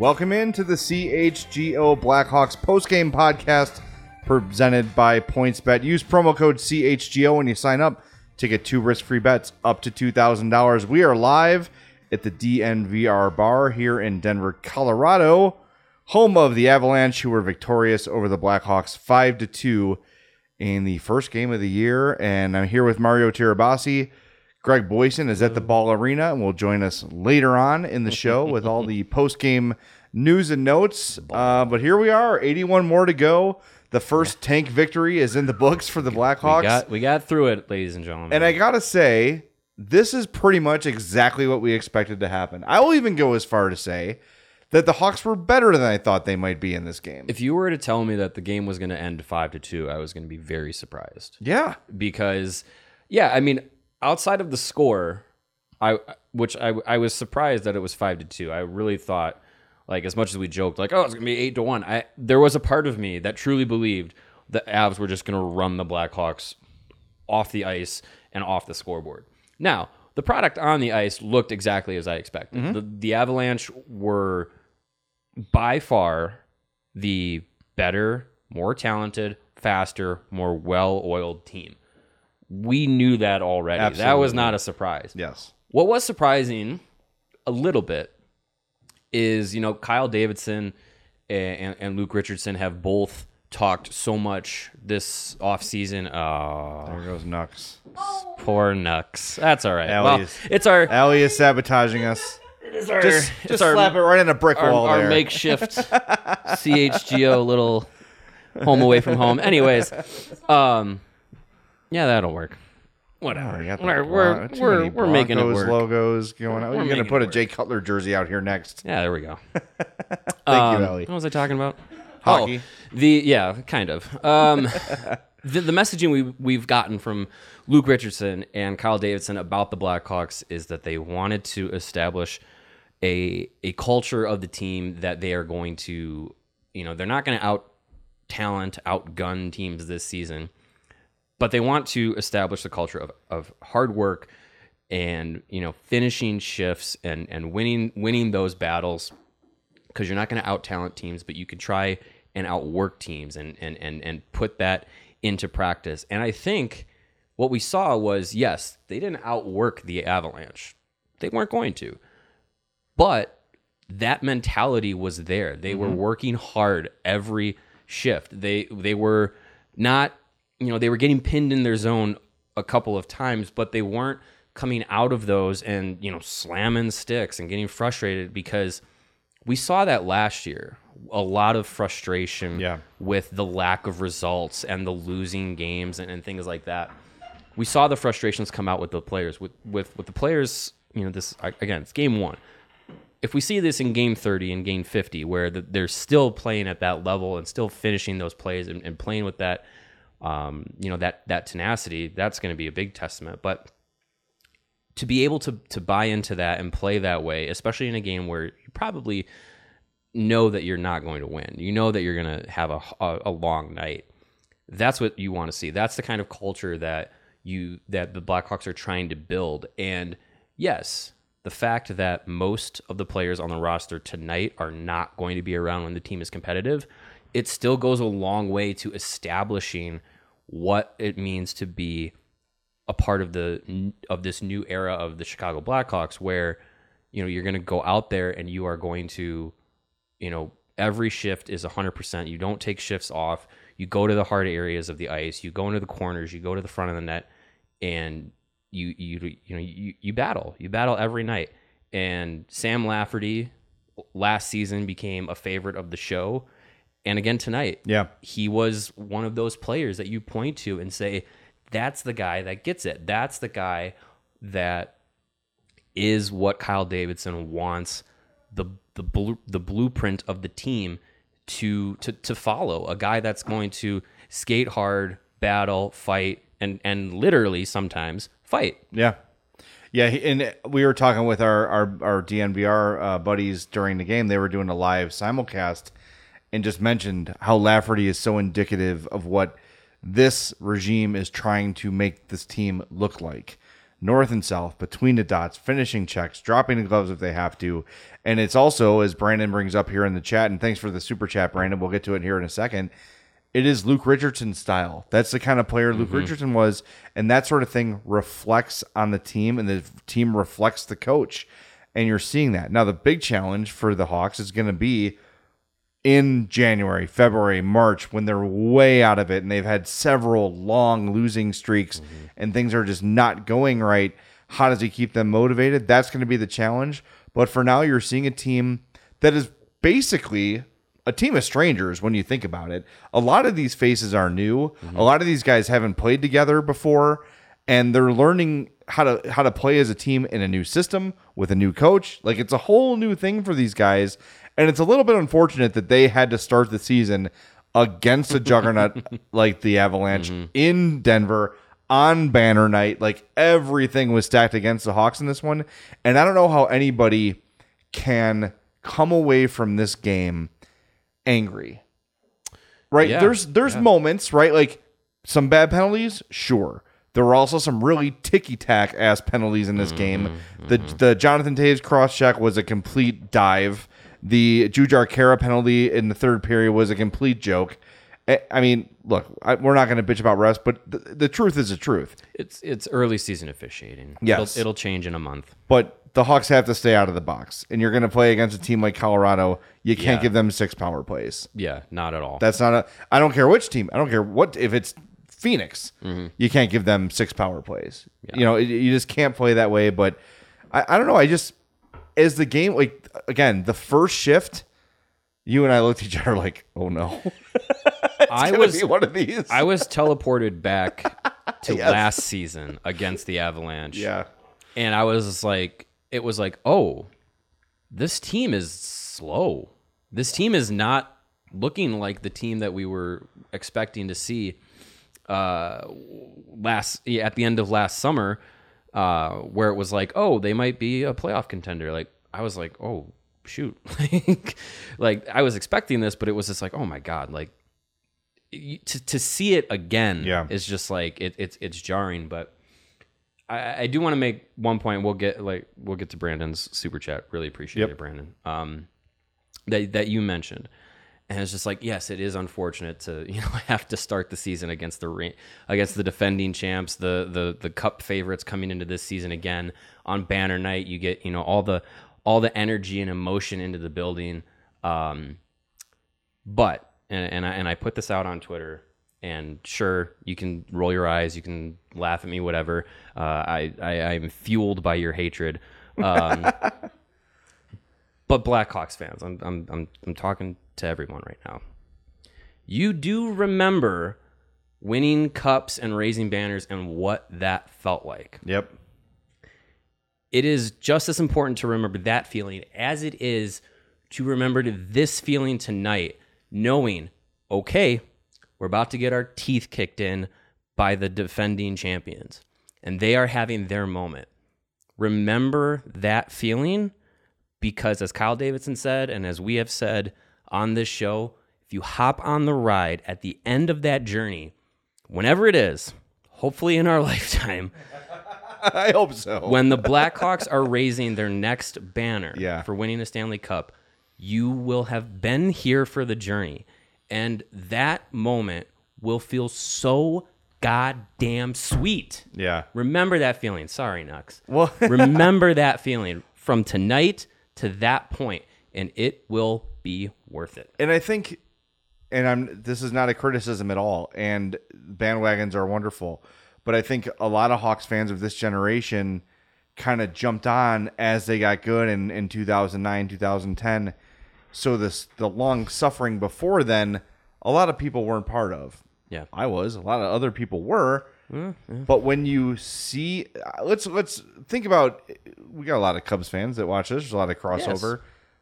Welcome into the CHGO Blackhawks postgame podcast presented by PointsBet. Use promo code CHGO when you sign up to get two risk-free bets up to $2,000. We are live at the DNVR bar here in Denver, Colorado, home of the Avalanche who were victorious over the Blackhawks 5 to 2 in the first game of the year and I'm here with Mario Tirabassi. Greg Boysen is at the Ball Arena and will join us later on in the show with all the post-game news and notes. Uh, but here we are, 81 more to go. The first tank victory is in the books for the Blackhawks. We got we got through it, ladies and gentlemen. and I gotta say, this is pretty much exactly what we expected to happen. I will even go as far to say that the Hawks were better than I thought they might be in this game. if you were to tell me that the game was going to end five to two, I was going to be very surprised yeah, because, yeah, I mean, outside of the score, I which I I was surprised that it was five to two. I really thought, like, as much as we joked, like, oh, it's to be eight to one. I there was a part of me that truly believed the Avs were just to run the Blackhawks off the ice and off the scoreboard. Now, the product on the ice looked exactly as I expected. Mm-hmm. The, the Avalanche were by far the better, more talented, faster, more well-oiled team. We knew that already. That was not a surprise. yes, What was surprising a little bit is, you know, Kyle Davidson and, and Luke Richardson have both talked so much this offseason. Oh, there goes Nux. poor Nux. That's all right. Allie well, is- it's our, Allie is sabotaging us. it's our, Just, it's just our, slap it right in a brick our, wall our there. makeshift CHGO little home away from home. Anyways, um, yeah, that'll work. Whatever. Oh, you got the we're we're, too we're, we're making it work. logos going on. We're You're going to put a. Jay Cutler jersey out here next. Yeah, there we go. Thank Um, you, Ellie. What was I talking about? Hockey. Oh, the yeah, kind of. Um, the, the messaging we we've gotten from Luke Richardson and Kyle Davidson about the Blackhawks is that they wanted to establish a a culture of the team that they are going to, you know, they're not going to out talent, outgun teams this season, but they want to establish the culture of, of hard work and you know finishing shifts and and winning winning those battles because you're not going to out talent teams, but you can try and outwork teams and and and and put that into practice. And I think what we saw was yes, they didn't outwork the Avalanche. They weren't going to. But that mentality was there. They were mm-hmm. working hard every shift. They they were not, you know, they were getting pinned in their zone a couple of times, but they weren't coming out of those and, you know, slamming sticks and getting frustrated because we saw that last year. A lot of frustration Yeah. with the lack of results and the losing games and, and things like that. We saw the frustrations come out with the players. With with with the players, you know, this again, it's game one. if we see this in game 30 and game 50 where the, they're still playing at that level and still finishing those plays and, and playing with that um, you know that that tenacity that's going to be a big testament. But to be able to to buy into that and play that way especially in a game where you probably know that you're not going to win you know that you're going to have a, a, a long night that's what you want to see. That's the kind of culture that you that the blackhawks are trying to build. And yes the fact that most of the players on the roster tonight are not going to be around when the team is competitive, it still goes a long way to establishing what it means to be a part of the of this new era of the Chicago Blackhawks where you know you're going to go out there and you are going to you know every shift is 100% you don't take shifts off. You go to the hard areas of the ice. You go into the corners. You go to the front of the net and you you you know you, you battle. You battle every night. And sam lafferty last season became a favorite of the show and again tonight Yeah. he was one of those players that you point to and say that's the guy that gets it that's the guy that is what Kyle Davidson wants the the blue, the blueprint of the team to to to follow a guy that's going to skate hard battle fight and and literally sometimes fight Yeah. Yeah, and we were talking with our our, our DNVR uh, buddies during the game. They were doing a live simulcast and just mentioned how Lafferty is so indicative of what this regime is trying to make this team look like. North and south, between the dots, finishing checks, dropping the gloves if they have to. And it's also, as Brandon brings up here in the chat, and thanks for the super chat, Brandon. We'll get to it here in a second it is Luke Richardson style. That's the kind of player Luke mm-hmm. Richardson was, and that sort of thing reflects on the team, and the team reflects the coach, and you're seeing that. Now, the big challenge for the Hawks is going to be in January, February, March when they're way out of it, and they've had several long losing streaks, mm-hmm. and things are just not going right. How does he keep them motivated? That's going to be the challenge. But for now, you're seeing a team that is basically a team of strangers when you think about it. A lot of these faces are new. Mm-hmm. A lot of these guys haven't played together before and they're learning how to how to play as a team in a new system with a new coach. Like it's a whole new thing for these guys and it's a little bit unfortunate that they had to start the season against a juggernaut like the Avalanche mm-hmm. in Denver on banner night. Like everything was stacked against the Hawks in this one. And I don't know how anybody can come away from this game angry. Right? Yeah, There's there's moments, right? Like some bad penalties, sure. There were also some really ticky tack ass penalties in this mm-hmm. game. Mm-hmm. The the Jonathan Toews cross check was a complete dive. The Jujhar Khaira penalty in the third period was a complete joke. I mean, look, I, we're not going to bitch about rest, but the, the truth is the truth. it's it's early season officiating Yes. it'll, it'll change in a month But the Hawks have to stay out of the box, and you're going to play against a team like Colorado. You can't Yeah. give them six power plays. yeah not at all That's not a. I don't care which team. I don't care what if it's Phoenix. Mm-hmm. You can't give them six power plays. You know, it- you just can't play that way. But I, I don't know. I just as the game like again the first shift, you and I looked at each other like, oh no, i was be one of these. i was teleported back to last season against the avalanche. Yeah, and I was like, it was like, oh, this team is slow. This team is not looking like the team that we were expecting to see uh, last at the end of last summer, uh, where it was like, oh, they might be a playoff contender. Like I was like, oh shoot, like, like I was expecting this, but it was just like, oh my god, like to to see it again Yeah. is just like it, it's it's jarring, but. I, I do want to make one point. We'll get like we'll get to Brandon's super chat. Really appreciate Yep. it, Brandon. Um, that that you mentioned, and it's just like yes, it is unfortunate to you know have to start the season against the against the defending champs, the the the cup favorites coming into this season again on banner night. You get you know all the all the energy and emotion into the building. Um, but and, and I and I put this out on Twitter. And sure, you can roll your eyes, you can laugh at me, whatever. Uh, I, I I'm fueled by your hatred. Um, but Blackhawks fans, I'm, I'm I'm I'm talking to everyone right now. You do remember winning cups and raising banners and what that felt like. yep, it is just as important to remember that feeling as it is to remember this feeling tonight, knowing, okay, we're about to get our teeth kicked in by the defending champions, and they are having their moment. Remember that feeling because, as Kyle Davidson said, and as we have said on this show, if you hop on the ride at the end of that journey, whenever it is, hopefully in our lifetime, I hope so. when the Blackhawks are raising their next banner Yeah. for winning the Stanley Cup, you will have been here for the journey. And that moment will feel so goddamn sweet. yeah. Remember that feeling. Sorry, Nux. Well- remember that feeling from tonight to that point, and it will be worth it. and I think, and I'm this is not a criticism at all. And bandwagons are wonderful, but I think a lot of Hawks fans of this generation kind of jumped on as they got good in in 2009, 2010. So this the long suffering before then, a lot of people weren't part of. Yeah. I was. A lot of other people were. Mm, but when you see, let's let's think about. We got a lot of Cubs fans that watch this. There's a lot of crossover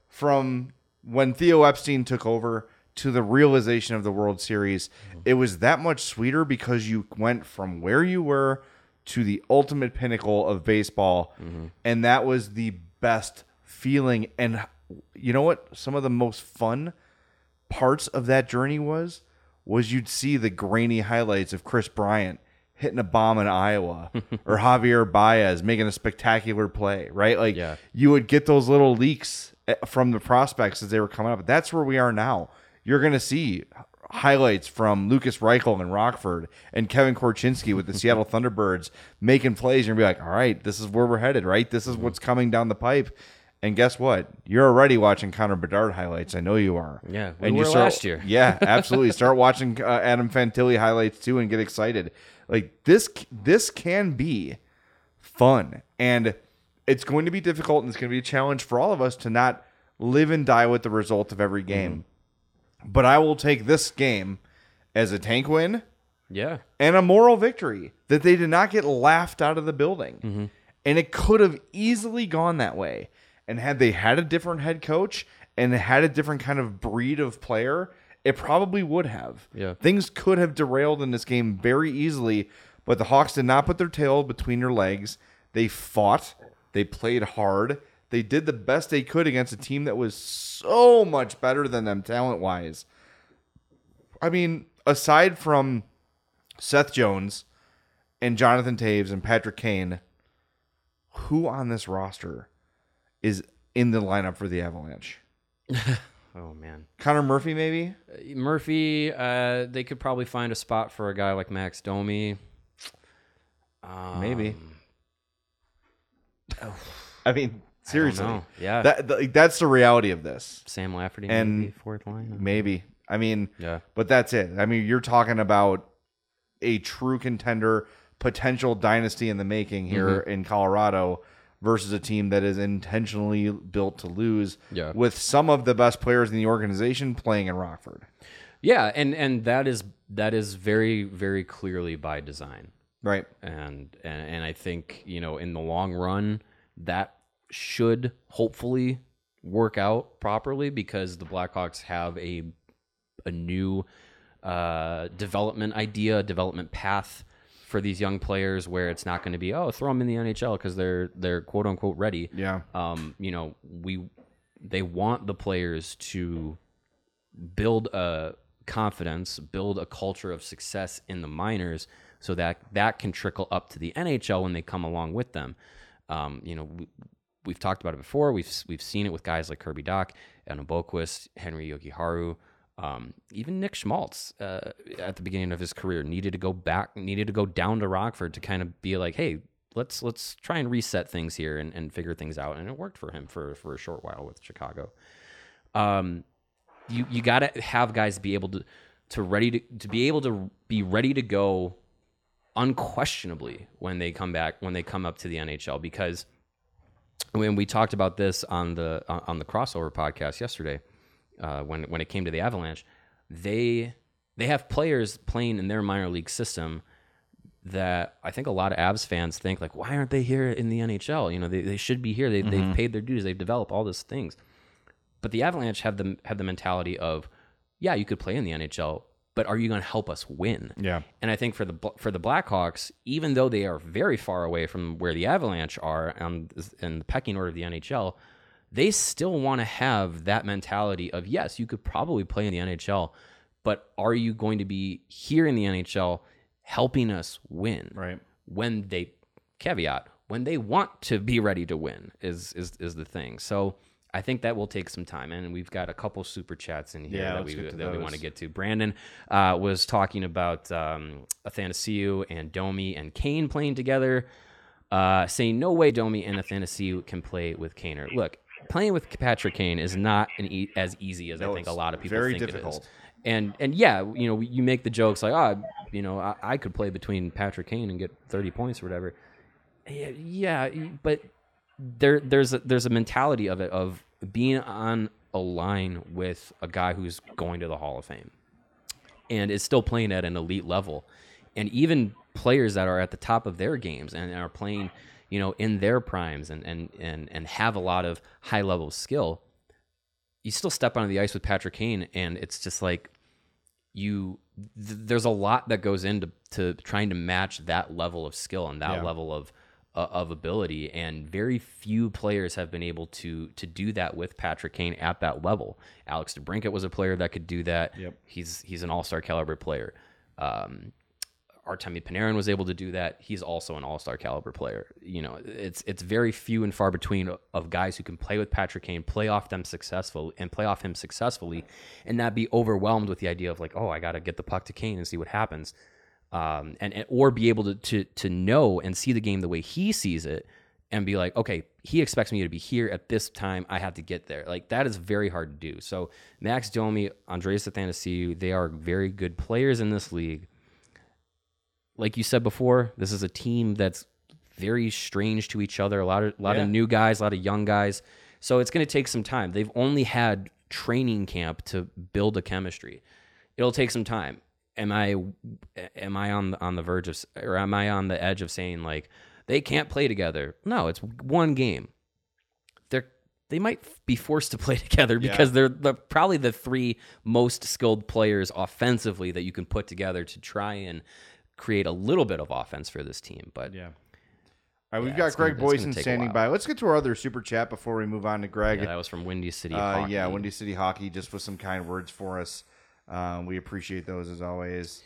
from when Theo Epstein took over to the realization of the World Series. It was that much sweeter because you went from where you were to the ultimate pinnacle of baseball, and that was the best feeling. And you know what? Some of the most fun parts of that journey was was you'd see the grainy highlights of Kris Bryant hitting a bomb in Iowa or Javier Baez making a spectacular play, right? Like Yeah. you would get those little leaks from the prospects as they were coming up. That's where we are now. You're going to see highlights from Lucas Reichel in Rockford and Kevin Korchinski with the Seattle Thunderbirds making plays. You're going to be like, all right, this is where we're headed, right? This is what's coming down the pipe. And guess what? You're already watching Connor Bedard highlights. I know you are. Yeah, we and were you start, last year. Yeah, absolutely. Start watching uh, Adam Fantilli highlights too, and get excited. Like this, this can be fun, and it's going to be difficult, and it's going to be a challenge for all of us to not live and die with the result of every game. Mm-hmm. But I will take this game as a tank win Yeah. and a moral victory that they did not get laughed out of the building. Mm-hmm. And it could have easily gone that way. And had they had a different head coach and had a different kind of breed of player, it probably would have. Yeah. Things could have derailed in this game very easily, but the Hawks did not put their tail between their legs. They fought, they played hard, they did the best they could against a team that was so much better than them talent wise. I mean, aside from Seth Jones and Jonathan Toews and Patrick Kane, who on this roster is in the lineup for the Avalanche? Oh man. Connor Murphy, maybe? Murphy, uh, they could probably find a spot for a guy like Max Domi. maybe. I mean, seriously. know. Yeah. That, th- that's the reality of this. Sam Lafferty, And- maybe fourth line. Maybe. I mean, Yeah. but that's it. I mean, you're talking about a true contender, potential dynasty in the making here Mm-hmm. in Colorado versus a team that is intentionally built to lose Yeah. with some of the best players in the organization playing in Rockford. Yeah, and and that is that is very very clearly by design. Right. and and, and I think you know in the long run that should hopefully work out properly because the Blackhawks have a a new uh, development idea, development path for these young players where it's not going to be oh throw them in the NHL because they're they're quote unquote ready. Yeah. Um, you know we they want the players to build a confidence, build a culture of success in the minors, so that that can trickle up to the NHL when they come along with them. Um, you know, we, we've talked about it before. We've we've seen it with guys like Kirby Dach, Anna Boqvist, Henri Jokiharju, um, even Nick Schmaltz uh, at the beginning of his career needed to go back, needed to go down to Rockford to kind of be like, hey. Let's let's try and reset things here and, and figure things out, and it worked for him for, for a short while with Chicago. Um, you you got to have guys be able to to ready to to be able to be ready to go unquestionably when they come back when they come up to the NHL because when we talked about this on the on the crossover podcast yesterday uh, when when it came to the Avalanche they they have players playing in their minor league system that I think a lot of Avs fans think like, why aren't they here in the NHL? You know, they, they should be here. They, Mm-hmm. They've paid their dues. They've developed all these things. But the Avalanche have the have the mentality of, yeah, you could play in the NHL, but are you going to help us win? Yeah. And I think for the for the Blackhawks, even though they are very far away from where the Avalanche are on in the pecking order of the NHL, they still want to have that mentality of yes, you could probably play in the NHL, but are you going to be here in the NHL helping us win? Right. When they caveat when they want to be ready to win is is is the thing. So I think that will take some time, and we've got a couple super chats in here Yeah, that we that we want to get to. Brandon uh, was talking about um, Athanasiou and Domi and Kane playing together, uh, saying no way Domi and Athanasiou can play with Kaner. Look, playing with Patrick Kane is not an e- as easy as I think a lot of people very think it is. difficult. And and yeah, you know, you make the jokes like, oh, you know, I, I could play between Patrick Kane and get thirty points or whatever. Yeah, yeah, but there there's a, there's a mentality of it of being on a line with a guy who's going to the Hall of Fame and is still playing at an elite level. And even players that are at the top of their games and are playing, you know, in their primes and and and, and have a lot of high level skill, you still step onto the ice with Patrick Kane and it's just like you th- there's a lot that goes into to trying to match that level of skill and that Yeah. level of of ability and very few players have been able to to do that with Patrick Kane at that level. Alex DeBrincat was a player that could do that. Yep. He's he's an all-star caliber player. Um Artemi Panarin was able to do that. He's also an all-star caliber player. You know, it's it's very few and far between of guys who can play with Patrick Kane, play off them successful, and play off him successfully, and not be overwhelmed with the idea of like, oh, I got to get the puck to Kane and see what happens, um, and, and or be able to, to to know and see the game the way he sees it, and be like, okay, he expects me to be here at this time. I have to get there. Like that is very hard to do. So Max Domi, Andreas Athanasiou, they are very good players in this league like you said before, this is a team that's very strange to each other. A lot of a lot Yeah. of new guys, a lot of young guys. So it's going to take some time. They've only had training camp to build a chemistry. It'll take some time. Am I am I on the, on the verge of or am I on the edge of saying like they can't play together? No, it's one game. They're they might be forced to play together because they're the, probably the three most skilled players offensively that you can put together to try and create a little bit of offense for this team. But Yeah. All right, we've Yeah, got Greg gonna Boysen standing by. Let's get to our other super chat before we move on to Greg. yeah, that was from Windy City. Uh, Hockey. yeah, Windy City Hockey, just with some kind words for us. Um, we appreciate those as always.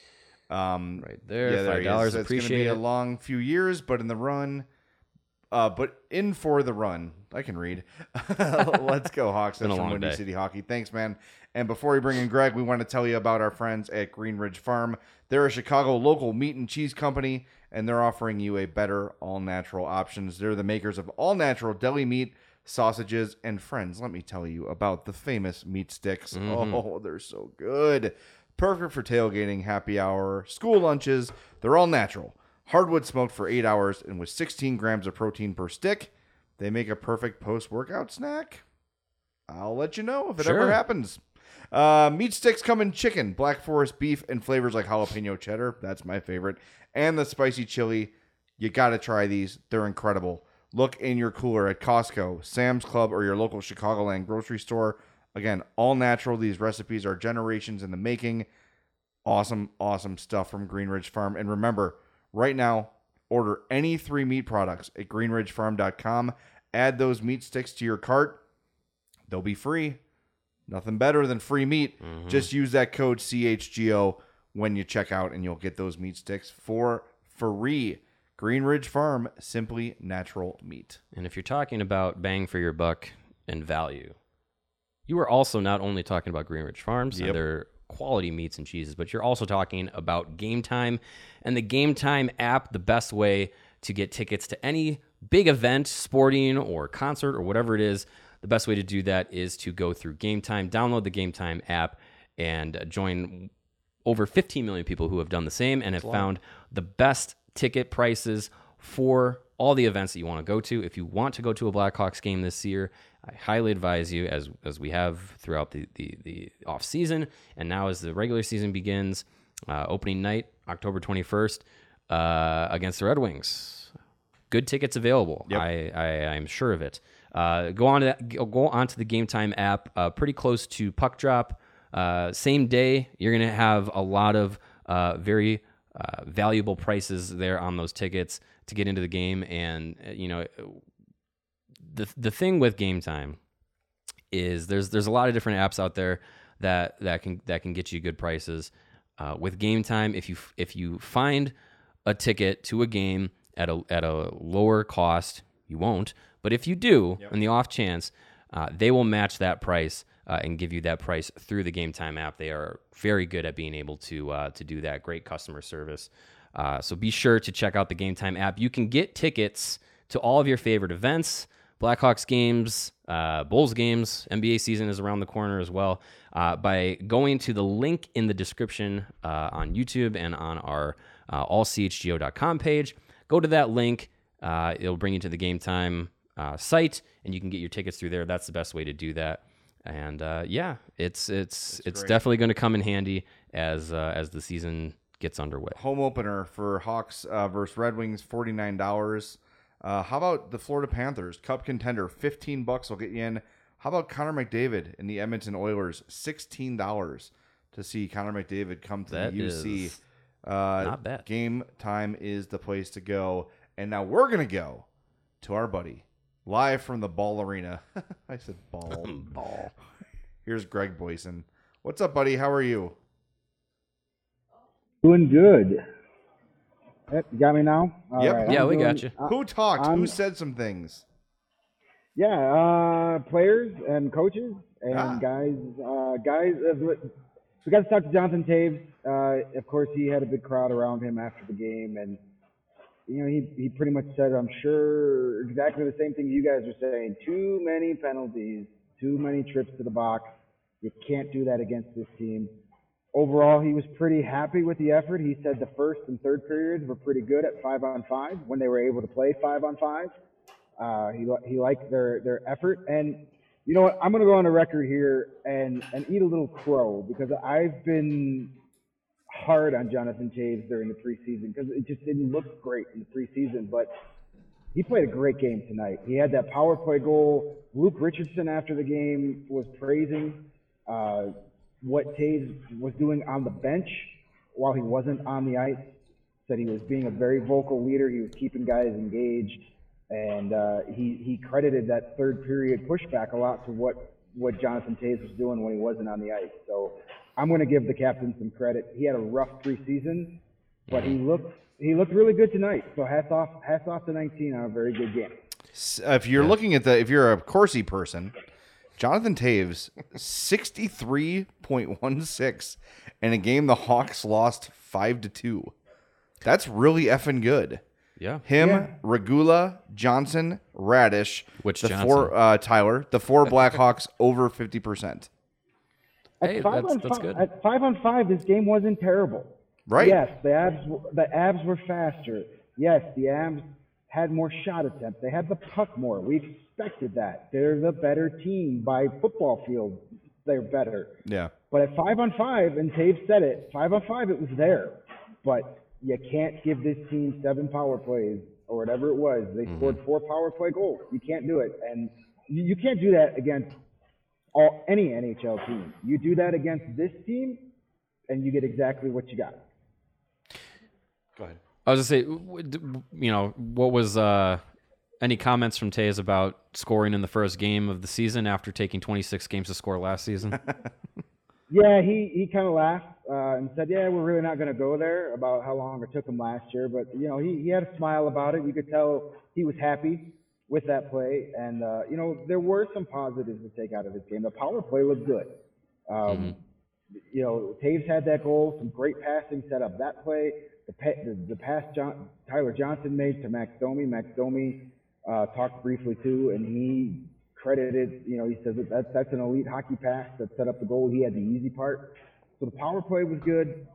Um, Right there, yeah, $5, he. It's going to appreciate be a long few years, but in the run, uh, but in for the run. I can read. Let's go, Hawks. That's a from Windy day. City Hockey. Thanks, man. And before we bring in Greg, we want to tell you about our friends at Green Ridge Farm. They're a Chicago local meat and cheese company, and they're offering you a better all natural options. They're the makers of all natural deli meat, sausages, and friends. Let me tell you about the famous meat sticks. Oh, they're so good. Perfect for tailgating, happy hour, school lunches. They're all natural. Hardwood smoked for eight hours and with 16 grams of protein per stick. They make a perfect post workout snack. I'll let you know if it ever happens. Uh, meat sticks come in chicken, black forest beef, and flavors like jalapeno cheddar. That's my favorite. And the spicy chili. You got to try these. They're incredible. Look in your cooler at Costco, Sam's Club, or your local Chicagoland grocery store. Again, all natural. These recipes are generations in the making. Awesome, awesome stuff from Greenridge Farm. And remember, right now, order any three meat products at greenridgefarm.com. Add those meat sticks to your cart. They'll be free. Nothing better than free meat. Mm-hmm. Just use that code CHGO when you check out, and you'll get those meat sticks for free. Greenridge Farm, simply natural meat. And if you're talking about bang for your buck and value, you are also not only talking about Greenridge Farms Yep. and their quality meats and cheeses, but you're also talking about Game Time and the Game Time app, the best way to get tickets to any big event, sporting or concert or whatever it is. The best way to do that is to go through Game Time, download the Game Time app, and join over 15 million people who have done the same and have found the best ticket prices for all the events that you want to go to. If you want to go to a Blackhawks game this year, I highly advise you, as as we have throughout the the, the off season, and now as the regular season begins, uh, opening night, October 21st. uh, against the Red Wings. Good tickets available. Yep. I, I I'm sure of it. Uh, go on to that, go on to the Game Time app. Uh, pretty close to puck drop. Uh, same day, you're gonna have a lot of uh, very uh, valuable prices there on those tickets to get into the game. And uh, you know, the the thing with Game Time is there's there's a lot of different apps out there that that can that can get you good prices. Uh, with Game Time, if you if you find a ticket to a game at a at a lower cost, you won't. But if you do, in the off chance, uh, they will match that price uh, and give you that price through the Game Time app. They are very good at being able to uh, to do that. Great customer service. Uh, so be sure to check out the Game Time app. You can get tickets to all of your favorite events. Blackhawks games, uh, Bulls games, NBA season is around the corner as well. Uh, by going to the link in the description uh, on YouTube and on our uh, allchgo.com page, go to that link. Uh, it'll bring you to the Game Time uh, site, and you can get your tickets through there. That's the best way to do that. And uh, yeah, it's it's it's definitely going to come in handy as uh, as the season gets underway. Home opener for Hawks uh, versus Red Wings, forty nine dollars. Uh, how about the Florida Panthers, Cup contender, fifteen bucks will get you in. How about Connor McDavid and the Edmonton Oilers, sixteen dollars to see Connor McDavid come to That the UC. uh, not bad. Game time is the place to go, and now we're gonna go to our buddy live from the Ball Arena. I said ball. ball. Here's Greg Boysen. What's up, buddy? How are you? Doing good. Yep, you got me now? All Yep. right, Yeah, I'm we doing- got you. Who talked? Who I'm- said some things? yeah, uh, players and coaches and Ah. guys. Uh, guys, uh, we got to talk to Jonathan Toews. Uh, of course, he had a big crowd around him after the game, and you know, he he pretty much said, "I'm sure exactly the same thing you guys are saying. Too many penalties, too many trips to the box. You can't do that against this team." Overall, he was pretty happy with the effort. He said the first and third periods were pretty good at five on five when they were able to play five on five. Uh, he he liked their their effort, and you know what? I'm going to go on a record here and and eat a little crow because I've been hard on Jonathan Toews during the preseason because it just didn't look great in the preseason, but he played a great game tonight. He had that power play goal. Luke Richardson after the game was praising uh, what Toews was doing on the bench while he wasn't on the ice. Said he was being a very vocal leader. He was keeping guys engaged, and uh, he he credited that third period pushback a lot to what what Jonathan Toews was doing when he wasn't on the ice. So I'm going to give the captain some credit. He had a rough preseason, but he looked he looked really good tonight. So hats off hats off to 19 on a very good game. S- uh, If you're looking at the, if you're a Corsi person, Jonathan Toews, 63.16 in a game the Hawks lost 5 to 2. That's really effing good. Yeah. Him, Yeah. Regula, Johnson, Raddysh, Which the Johnson? four uh, Tyler, the four Blackhawks over 50%. At Hey, five that's- on that's five, good. At five on five, this game wasn't terrible. Right. Yes, the Avs the Avs were faster. Yes, the Avs had more shot attempts. They had the puck more. We expected that. They're the better team by football field. They're better. Yeah. But at five on five, and Toews said it, five on five, it was there. But you can't give this team seven power plays or whatever it was. They mm-hmm. scored four power play goals. You can't do it, and you, you can't do that against all any NHL team. You do that against this team, and you get exactly what you got. Go ahead. I was gonna say, you know, what was uh, any comments from Toews about scoring in the first game of the season after taking 26 games to score last season? Yeah, he, he kind of laughed uh, and said, "Yeah, we're really not going to go there about how long it took him last year." But you know, he, he had a smile about it. You could tell he was happy with that play, and uh, you know, there were some positives to take out of this game. The power play looked good. Um, You know, Toews had that goal, some great passing set up that play. The, pa- the, the pass John, Tyler Johnson made to Max Domi. Max Domi uh, talked briefly too, and he credited, you know, he says that that's, that's an elite hockey pass that set up the goal. He had the easy part. So the power play was good.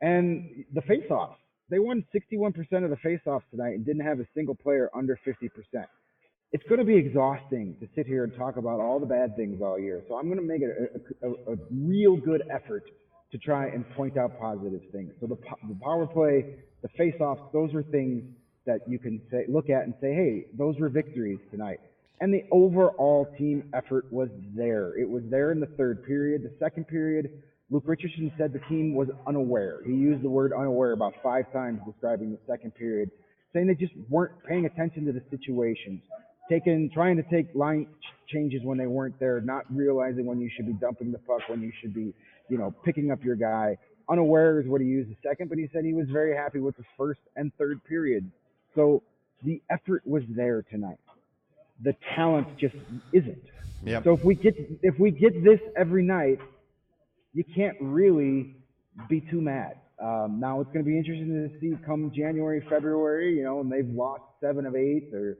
And the faceoffs, they won 61% of the faceoffs tonight and didn't have a single player under 50%. It's going to be exhausting to sit here and talk about all the bad things all year. So I'm going to make a, a, a, real good effort to try and point out positive things. So the, the power play, the face-offs, those are things that you can say, look at and say, hey, those were victories tonight. And the overall team effort was there. It was there in the third period. The second period, Luke Richardson said the team was unaware. He used the word unaware about five times describing the second period, saying they just weren't paying attention to the situations, taking, trying to take line ch- changes when they weren't there, not realizing when you should be dumping the puck, when you should be, you know, picking up your guy. Unaware is what he used the second, but he said he was very happy with the first and third period. So the effort was there tonight. The talent just isn't. Yep. So if we get if we get this every night, you can't really be too mad. Um, now it's going to be interesting to see come January, February, you know, and they've lost seven of eight or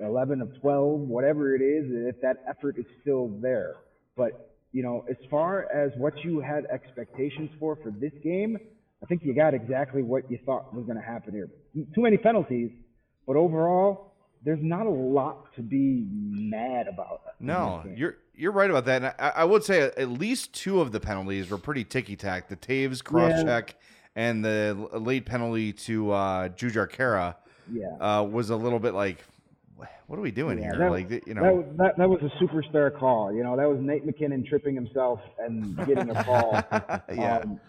eleven of twelve, whatever it is, if that effort is still there. But you know, as far as what you had expectations for for this game, I think you got exactly what you thought was going to happen here. Too many penalties, but overall, there's not a lot to be mad about. No, you're you're right about that. And I, I would say at least two of the penalties were pretty ticky tack. The Toews cross Yeah. check and the late penalty to uh, Jujhar Khaira yeah. uh, was a little bit like, what are we doing Yeah, here? that, like you that, know, was- that, that was a superstar call. You know, that was Nate MacKinnon tripping himself and getting a call. Yeah. Um,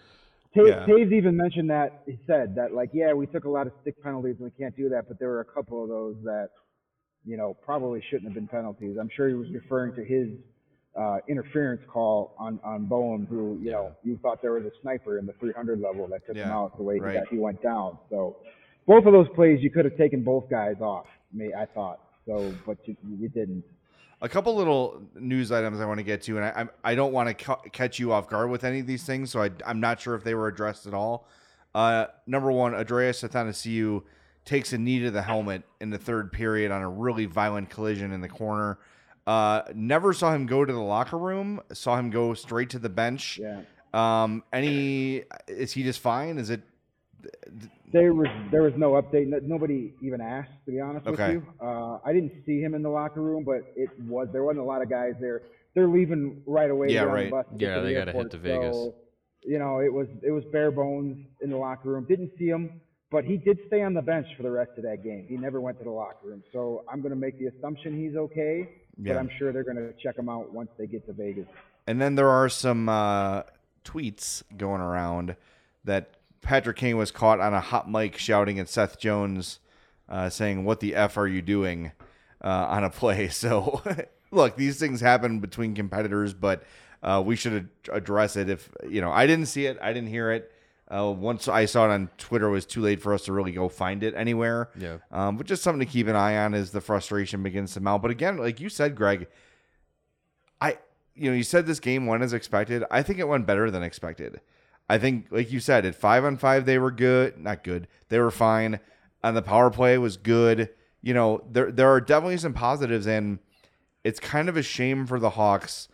Ta- Yeah. Toews even mentioned that he said that like, yeah, we took a lot of stick penalties and we can't do that, but there were a couple of those that, you know, probably shouldn't have been penalties. I'm sure he was referring to his uh, interference call on on Bowen, who you know you thought there was a sniper in the 300 level that took him out the way right. he, got, he went down. So both of those plays you could have taken both guys off. Me, I thought so, but you, you didn't. a couple little news items I want to get to, and I I don't want to ca- catch you off guard with any of these things, so I, I'm not sure if they were addressed at all. Uh, number one, Andreas Athanasiou takes a knee to the helmet in the third period on a really violent collision in the corner. Uh, never saw him go to the locker room. Saw him go straight to the bench. Yeah. Um, any is he just fine? Is it There was there was no update. Nobody even asked, to be honest Okay. with you. Uh, I didn't see him in the locker room, but it was there wasn't a lot of guys there. They're leaving right away. Yeah, They're on the right. bus to get Yeah, to the they gotta hit airport, to Vegas. So, you know, it was it was bare bones in the locker room. Didn't see him, but he did stay on the bench for the rest of that game. He never went to the locker room. So I'm going to make the assumption he's okay, Yeah. but I'm sure they're going to check him out once they get to Vegas. And then there are some uh, tweets going around that Patrick Kane was caught on a hot mic shouting at Seth Jones, uh, saying, "What the f are you doing?" Uh, on a play. So, look, these things happen between competitors, but uh, we should ad- address it. If you know, I didn't see it, I didn't hear it. Uh, once I saw it on Twitter, it was too late for us to really go find it anywhere. Yeah. Um, but just something to keep an eye on as the frustration begins to mount. But again, like you said, Greg, I you know, you said this game went as expected. I think it went better than expected. I think, like you said, at five on five they were good, not good. They were fine. And the power play was good. You know, there there are definitely some positives, and it's kind of a shame for the Hawks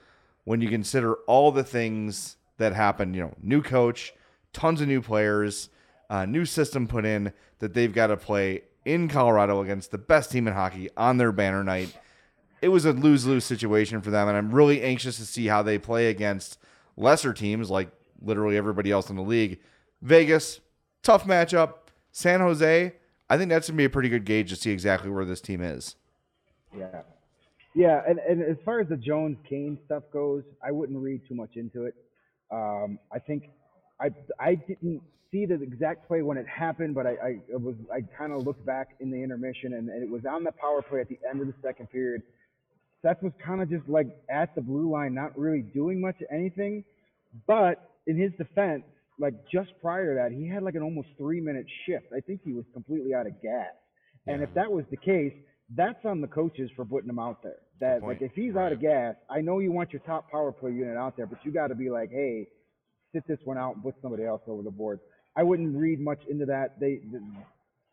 when you consider all the things that happened. You know, new coach, tons of new players, uh, new system put in that they've got to play in Colorado against the best team in hockey on their banner night it was a lose lose situation for them, and I'm really anxious to see how they play against lesser teams like literally everybody else in the league. Vegas, tough matchup. San Jose, I think that's gonna be a pretty good gauge to see exactly where this team is. Yeah. Yeah, and, and as far as the Jones Kane stuff goes, I wouldn't read too much into it. Um, I think I I didn't see the exact play when it happened, but I, I was I kind of looked back in the intermission, and, and it was on the power play at the end of the second period. Seth was kind of just like at the blue line, not really doing much anything. But in his defense, like just prior to that, he had like an almost three minute shift. I think he was completely out of gas. And if that was the case, that's on the coaches for putting him out there. That like if he's out of gas, I know you want your top power play unit out there, but you got to be like, hey, sit this one out and put somebody else over the board. I wouldn't read much into that. They the,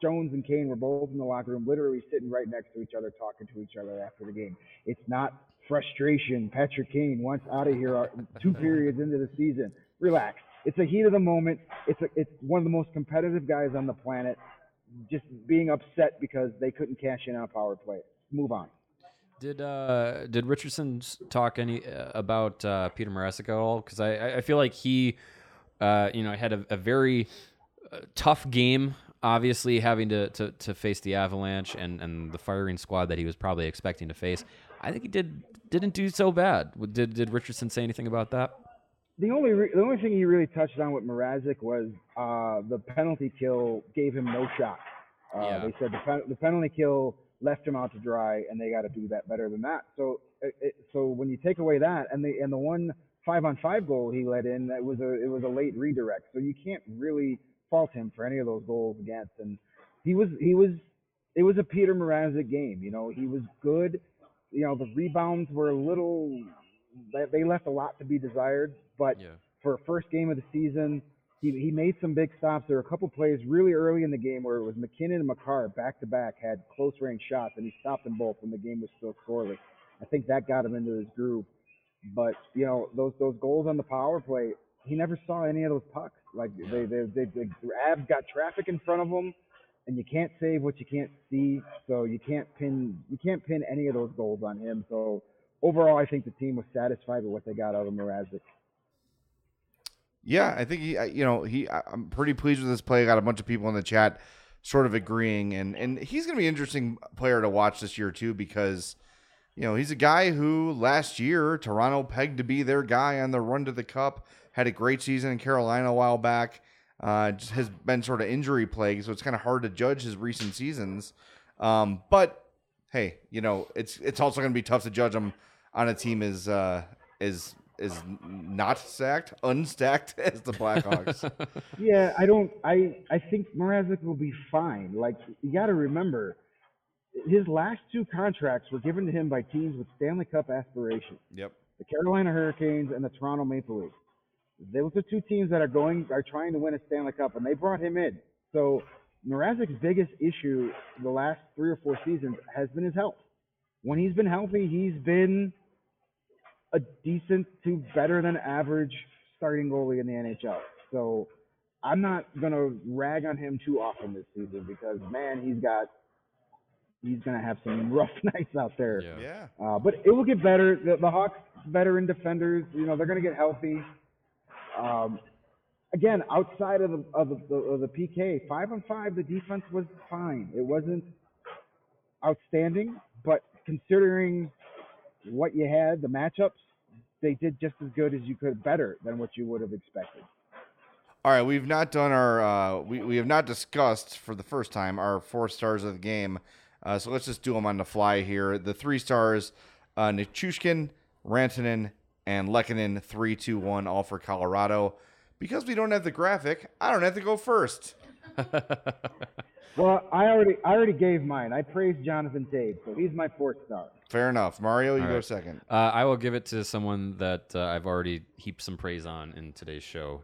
Jones and Kane were both in the locker room, literally sitting right next to each other, talking to each other after the game. It's not frustration. Patrick Kane wants out of here uh, two periods into the season. Relax. It's a heat of the moment. It's a, it's one of the most competitive guys on the planet. Just being upset because they couldn't cash in on a power play. Move on. Did uh did Richardson talk any uh, about uh, Peter Mrazek at all? Because I I- feel like he Uh, you know, had a, a very uh, tough game. Obviously, having to, to, to face the Avalanche and, and the firing squad that he was probably expecting to face. I think he did didn't do so bad. Did did Richardson say anything about that? The only re- the only thing he really touched on with Mrazek was uh, the penalty kill gave him no shot. Uh, Yeah. They said the, pen- the penalty kill left him out to dry, and they got to do that better than that. So it, it, so when you take away that, and the and the one five on five goal he let in, that was a it was a late redirect. So you can't really fault him for any of those goals against. And he was he was it was a Peter Mrazek game. You know he was good. You know the rebounds were a little they, they left a lot to be desired, but Yeah. for a first game of the season, he, he made some big stops. There were a couple plays really early in the game where it was MacKinnon and Makar back to back had close range shots, and he stopped them both when the game was still scoreless. I think that got him into his groove. But you know those those goals on the power play, he never saw any of those pucks. Like they, they they they the Avs got traffic in front of them, and you can't save what you can't see. So you can't pin you can't pin any of those goals on him. So overall, I think the team was satisfied with what they got out of Mrazek. Yeah, I think he, you know, he. I'm pretty pleased with this play. I got a bunch of people in the chat sort of agreeing, and and he's going to be an interesting player to watch this year too because, you know, he's a guy who last year Toronto pegged to be their guy on the run to the cup. Had a great season in Carolina a while back. Uh, just has been sort of injury plagued, so it's kind of hard to judge his recent seasons. Um, but hey, you know, it's it's also going to be tough to judge him on a team as uh, as is not stacked, unstacked as the Blackhawks. Yeah, I don't. I I think Mrazek will be fine. Like you got to remember, his last two contracts were given to him by teams with Stanley Cup aspirations: yep. the Carolina Hurricanes and the Toronto Maple Leafs. Those are two teams that are going are trying to win a Stanley Cup, and they brought him in. So Mrazek's biggest issue the last three or four seasons has been his health. When he's been healthy, he's been a decent to better than average starting goalie in the NHL. So I'm not gonna rag on him too often this season because man, he's got he's gonna have some rough nights out there. Yeah. Yeah. Uh, but it will get better. The, the Hawks veteran defenders, you know, they're gonna get healthy. Um, again, outside of the of the, of the PK, five on five, the defense was fine. It wasn't outstanding, but considering what you had, the matchups, they did just as good as you could, better than what you would have expected. All right, we've not done our uh, we we have not discussed for the first time our four stars of the game. Uh, so let's just do them on the fly here. The three stars: uh, Nichushkin, Rantanen, and Lehkonen. Three, two, one, all for Colorado. Because we don't have the graphic, I don't have to go first. Well, I already I already gave mine. I praised Jonathan Toews, so he's my fourth star. Fair enough. Mario, you All go right. second. Uh, I will give it to someone that uh, I've already heaped some praise on in today's show.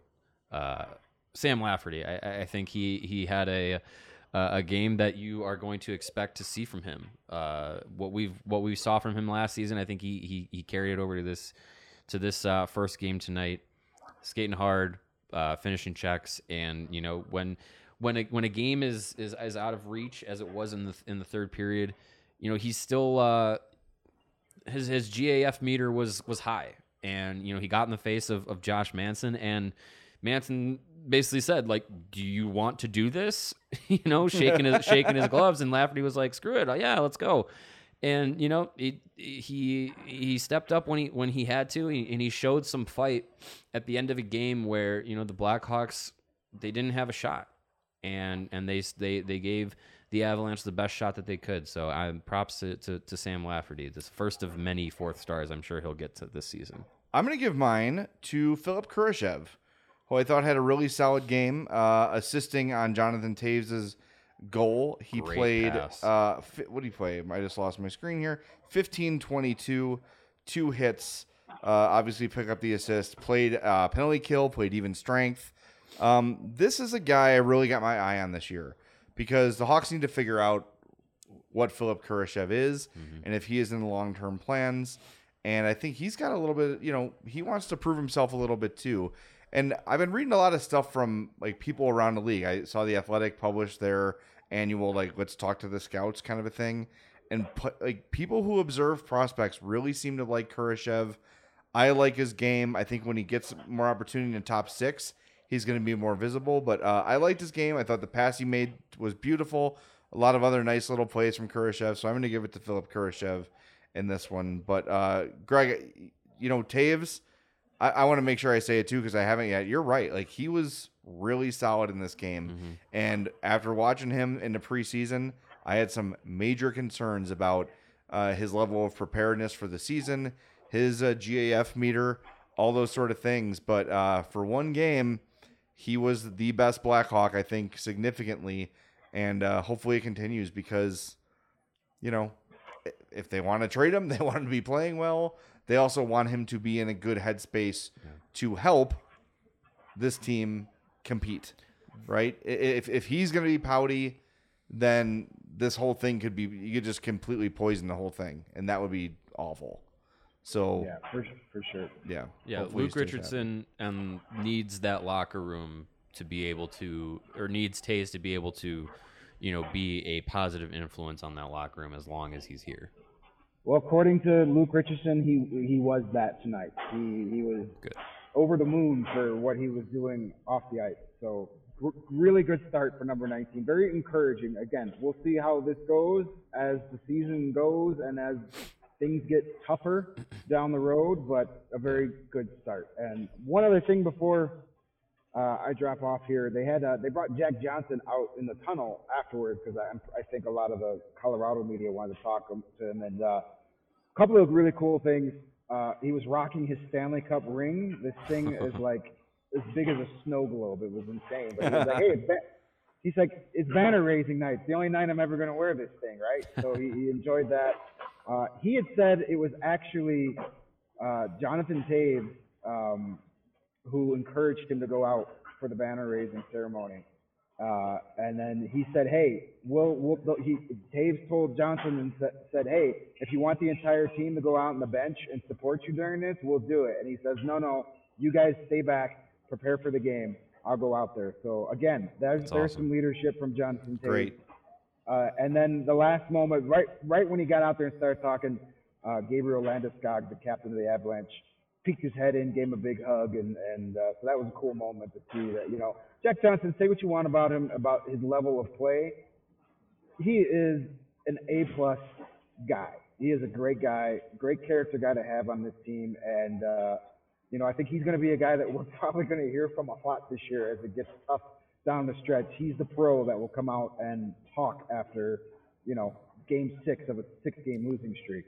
Uh, Sam Lafferty. I- I, I think he he had a uh, a game that you are going to expect to see from him. Uh, what we've what we saw from him last season, I think he he, he carried it over to this to this uh, first game tonight. Skating hard, uh, finishing checks, and you know when when a, when a game is, is is out of reach as it was in the in the third period, you know he's still uh, his his GAF meter was was high, and you know he got in the face of, of Josh Manson, and Manson basically said like, "Do you want to do this?" you know, shaking his shaking his gloves, and Lafferty was like, "Screw it, uh, yeah, let's go." And you know, he he he stepped up when he when he had to, and he showed some fight at the end of a game where you know the Blackhawks they didn't have a shot, and and they they they gave the Avalanche the best shot that they could. So I'm props to, to, to Sam Lafferty, this first of many fourth stars I'm sure he'll get to this season. I'm going to give mine to Philip Kurashev, who I thought had a really solid game, uh, assisting on Jonathan Toews' goal. He Great played, uh, fi- what did he play? I just lost my screen here. 15 22, two hits. Uh, obviously, pick up the assist. Played uh, penalty kill, played even strength. Um, this is a guy I really got my eye on this year because the Hawks need to figure out what Philip Kurashev is mm-hmm. and if he is in the long term plans. And I think he's got a little bit, you know, he wants to prove himself a little bit too. And I've been reading a lot of stuff from like people around the league. I saw the Athletic publish their annual like let's talk to the scouts kind of a thing. And like people who observe prospects really seem to like Kurashev. I like his game. I think when he gets more opportunity in the top six, he's going to be more visible. But uh, I liked his game. I thought the pass he made was beautiful. A lot of other nice little plays from Kurashev. So I'm going to give it to Philip Kurashev in this one. But uh, Greg, you know, Toews, I, I want to make sure I say it too because I haven't yet. You're right. Like he was really solid in this game. And after watching him in the preseason, I had some major concerns about uh, his level of preparedness for the season, his uh, GAF meter, all those sort of things. But uh, for one game, he was the best Blackhawk, I think, significantly. And uh, hopefully it continues because, you know, if they want to trade him, they want him to be playing well. They also want him to be in a good headspace to help this team compete, right? If, if he's going to be pouty, then this whole thing could be, you could just completely poison the whole thing, and that would be awful. So, Yeah, for for sure. yeah. Yeah, hopefully Luke he happy. Richardson um, needs that locker room to be able to, or needs Toews to be able to, you know, be a positive influence on that locker room as long as he's here. Well, according to Luke Richardson, he he was that tonight. He he was Good. over the moon for what he was doing off the ice. So really good start for number 19. Very encouraging. Again, we'll see how this goes as the season goes and as things get tougher down the road. But a very good start. And one other thing before uh, I drop off here. They had uh, they brought Jack Johnson out in the tunnel afterwards because I, I think a lot of the Colorado media wanted to talk to him. And uh, a couple of really cool things. Uh, he was rocking his Stanley Cup ring. This thing is like as big as a snow globe. It was insane. But he was like, hey, it's. He's like, it's banner raising night. It's the only night I'm ever going to wear this thing, right? So he, he enjoyed that. Uh, he had said it was actually uh, Jonathan Toews. Um, who encouraged him to go out for the banner raising ceremony. Uh, and then he said, "Hey, we'll, we'll he Toews told Johnson and sa- said, "Hey, if you want the entire team to go out on the bench and support you during this, we'll do it." And he says, "No, no, you guys stay back, prepare for the game. I'll go out there." So again, there's That's there's awesome. some leadership from Johnson Toews. Great. Uh, and then the last moment, right right when he got out there and started talking, uh, Gabriel Landeskog, the captain of the Avalanche, peeked his head in, gave him a big hug, and and uh, so that was a cool moment to see that. You know, Jack Johnson, say what you want about him, about his level of play. He is an A plus guy. He is a great guy, great character guy to have on this team, and uh, you know, I think he's going to be a guy that we're probably going to hear from a lot this year as it gets tough down the stretch. He's the pro that will come out and talk after, you know, game six of a six game losing streak.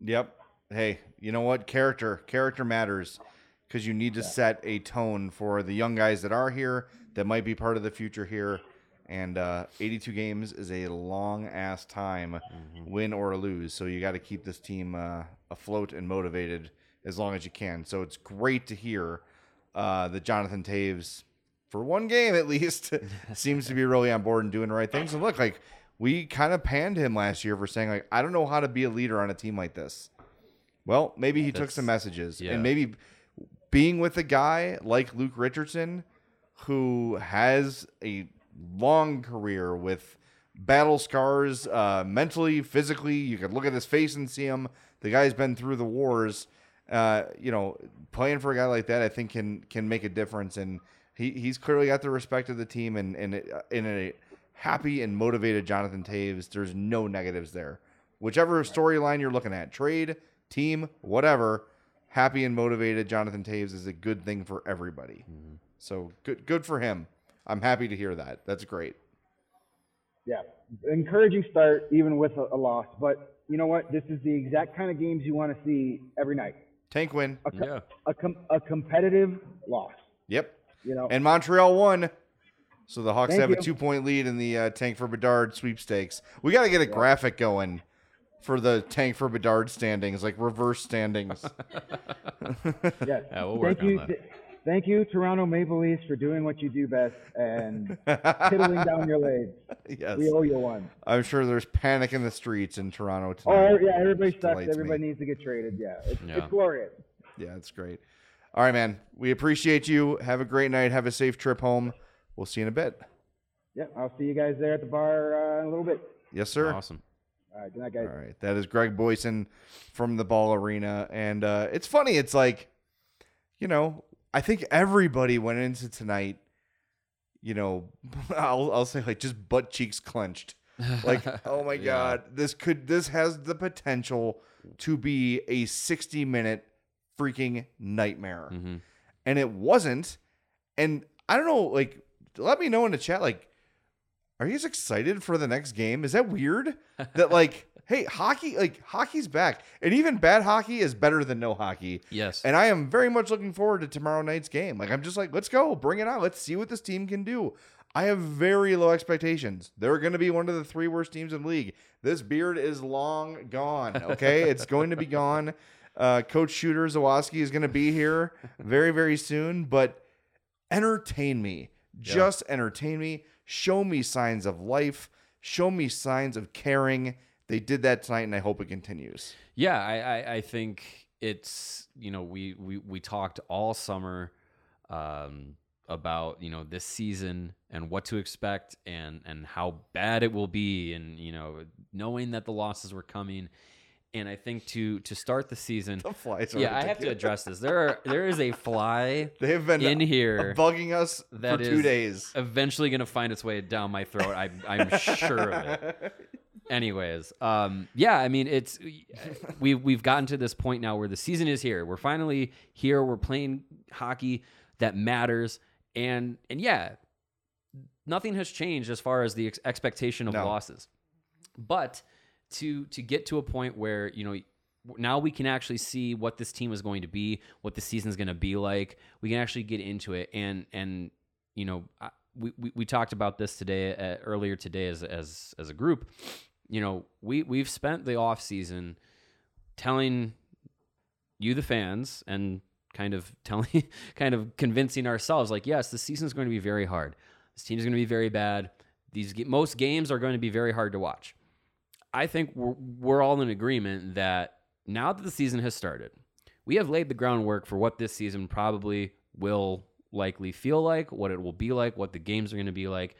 Yep. Hey, you know what? Character, character matters because you need to set a tone for the young guys that are here that might be part of the future here. And uh, 82 games is a long ass time, win or lose. So you got to keep this team uh, afloat and motivated as long as you can. So it's great to hear uh, that Jonathan Toews, for one game at least, seems to be really on board and doing the right things. And look, like we kind of panned him last year for saying like I don't know how to be a leader on a team like this. Well, maybe he took some messages, yeah. and maybe being with a guy like Luke Richardson, who has a long career with battle scars, uh, mentally, physically. You could look at his face and see him. The guy's been through the wars. Uh, you know, playing for a guy like that, I think can can make a difference, and he, he's clearly got the respect of the team, and and in a happy and motivated Jonathan Toews, there's no negatives there. Whichever storyline you're looking at, trade, team, whatever, happy and motivated Jonathan Toews is a good thing for everybody. So good good for him. I'm happy to hear that. That's great. Yeah, encouraging start even with a, a loss. But you know what? This is the exact kind of games you want to see every night. Tank win. A, co- Yeah. a, com- a competitive loss. Yep. You know, And Montreal won. So the Hawks Thank have you. a two point lead in the uh, Tank for Bedard sweepstakes. We got to get a graphic going for the Tank for Bedard standings, like reverse standings. yes. Yeah, we'll thank work on you, that. Th- thank you, Toronto Maple Leafs, for doing what you do best and piddling down your legs. yes. We owe you one. I'm sure there's panic in the streets in Toronto tonight. Oh tonight. yeah, everybody sucks. Everybody me. needs to get traded. Yeah, it's, Yeah. it's glorious. Yeah, it's great. All right, man. We appreciate you. Have a great night. Have a safe trip home. We'll see you in a bit. Yeah, I'll see you guys there at the bar uh, in a little bit. Yes, sir. Awesome. All right, good night, guys. All right. That is Greg Boysen from the Ball Arena. And uh, it's funny. It's like, you know, I think everybody went into tonight, you know, I'll I'll say like just butt cheeks clenched. Like, oh my god, this could this has the potential to be a 60 minute freaking nightmare. Mm-hmm. And it wasn't. And I don't know, like let me know in the chat like are you guys excited for the next game? Is that weird? That like, hey, hockey, like hockey's back, and even bad hockey is better than no hockey. Yes. and I am very much looking forward to tomorrow night's game. Like, I'm just like, let's go, bring it on, let's see what this team can do. I have very low expectations. They're going to be one of the three worst teams in the league. This beard is long gone. Okay, it's going to be gone. Uh, Coach Shooter Zawoski is going to be here very, very soon, but entertain me. Just entertain me. Show me signs of life. Show me signs of caring. They did that tonight, and I hope it continues. Yeah, I, I, I think it's you know we we we talked all summer um, about you know this season and what to expect and and how bad it will be and you know knowing that the losses were coming. And I think to to start the season, The flies yeah, I have to address this. There are there is a fly They have been in here bugging us that for two is days. eventually going to find its way down my throat. I, I'm sure of it. Anyways, um, yeah, I mean, it's we we've gotten to this point now where the season is here. We're finally here. We're playing hockey that matters, and and yeah, nothing has changed as far as the ex- expectation of No. losses. But to to get to a point where you know now we can actually see what this team is going to be, what the season's going to be like. We can actually get into it, and and you know we, we we talked about this today uh, earlier today as as as a group. You know we we've spent the off season telling you the fans and kind of telling kind of convincing ourselves like yes the season's going to be very hard. This team's going to be very bad. These most games are going to be very hard to watch. I think we're, we're all in agreement that now that the season has started we have laid the groundwork for what this season probably will likely feel like what it will be like what the games are going to be like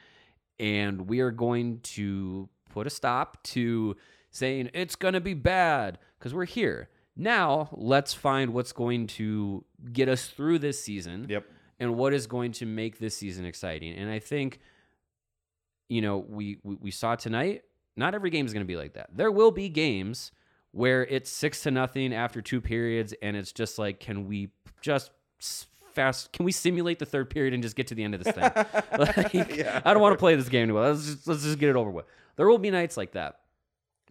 and we are going to put a stop to saying it's going to be bad because we're here. Now, let's find what's going to get us through this season. Yep. And what is going to make this season exciting. And I think you know, we we, we saw tonight, not every game is going to be like that. There will be games where it's 6 to nothing after two periods and it's just like can we just fast. Can we simulate the third period and just get to the end of this thing? Like, i don't want to play this game anymore. Let's just, let's just get it over with. There will be nights like that.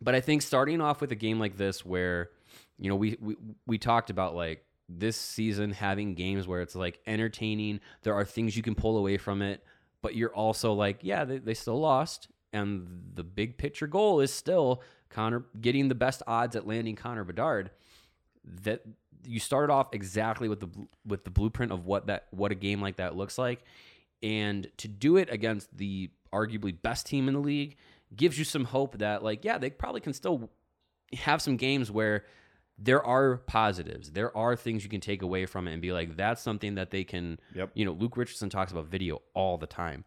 But I think starting off with a game like this, where you know we we we talked about like this season having games where it's like entertaining. There are things you can pull away from it, but you're also like, yeah, they, they still lost, and the big picture goal is still Connor getting the best odds at landing Connor Bedard. That you started off exactly with the with the blueprint of what that what a game like that looks like, and to do it against the arguably best team in the league gives you some hope that like yeah they probably can still have some games where there are positives. There are things you can take away from it and be like that's something that they can Yep. you know luke richardson talks about video all the time.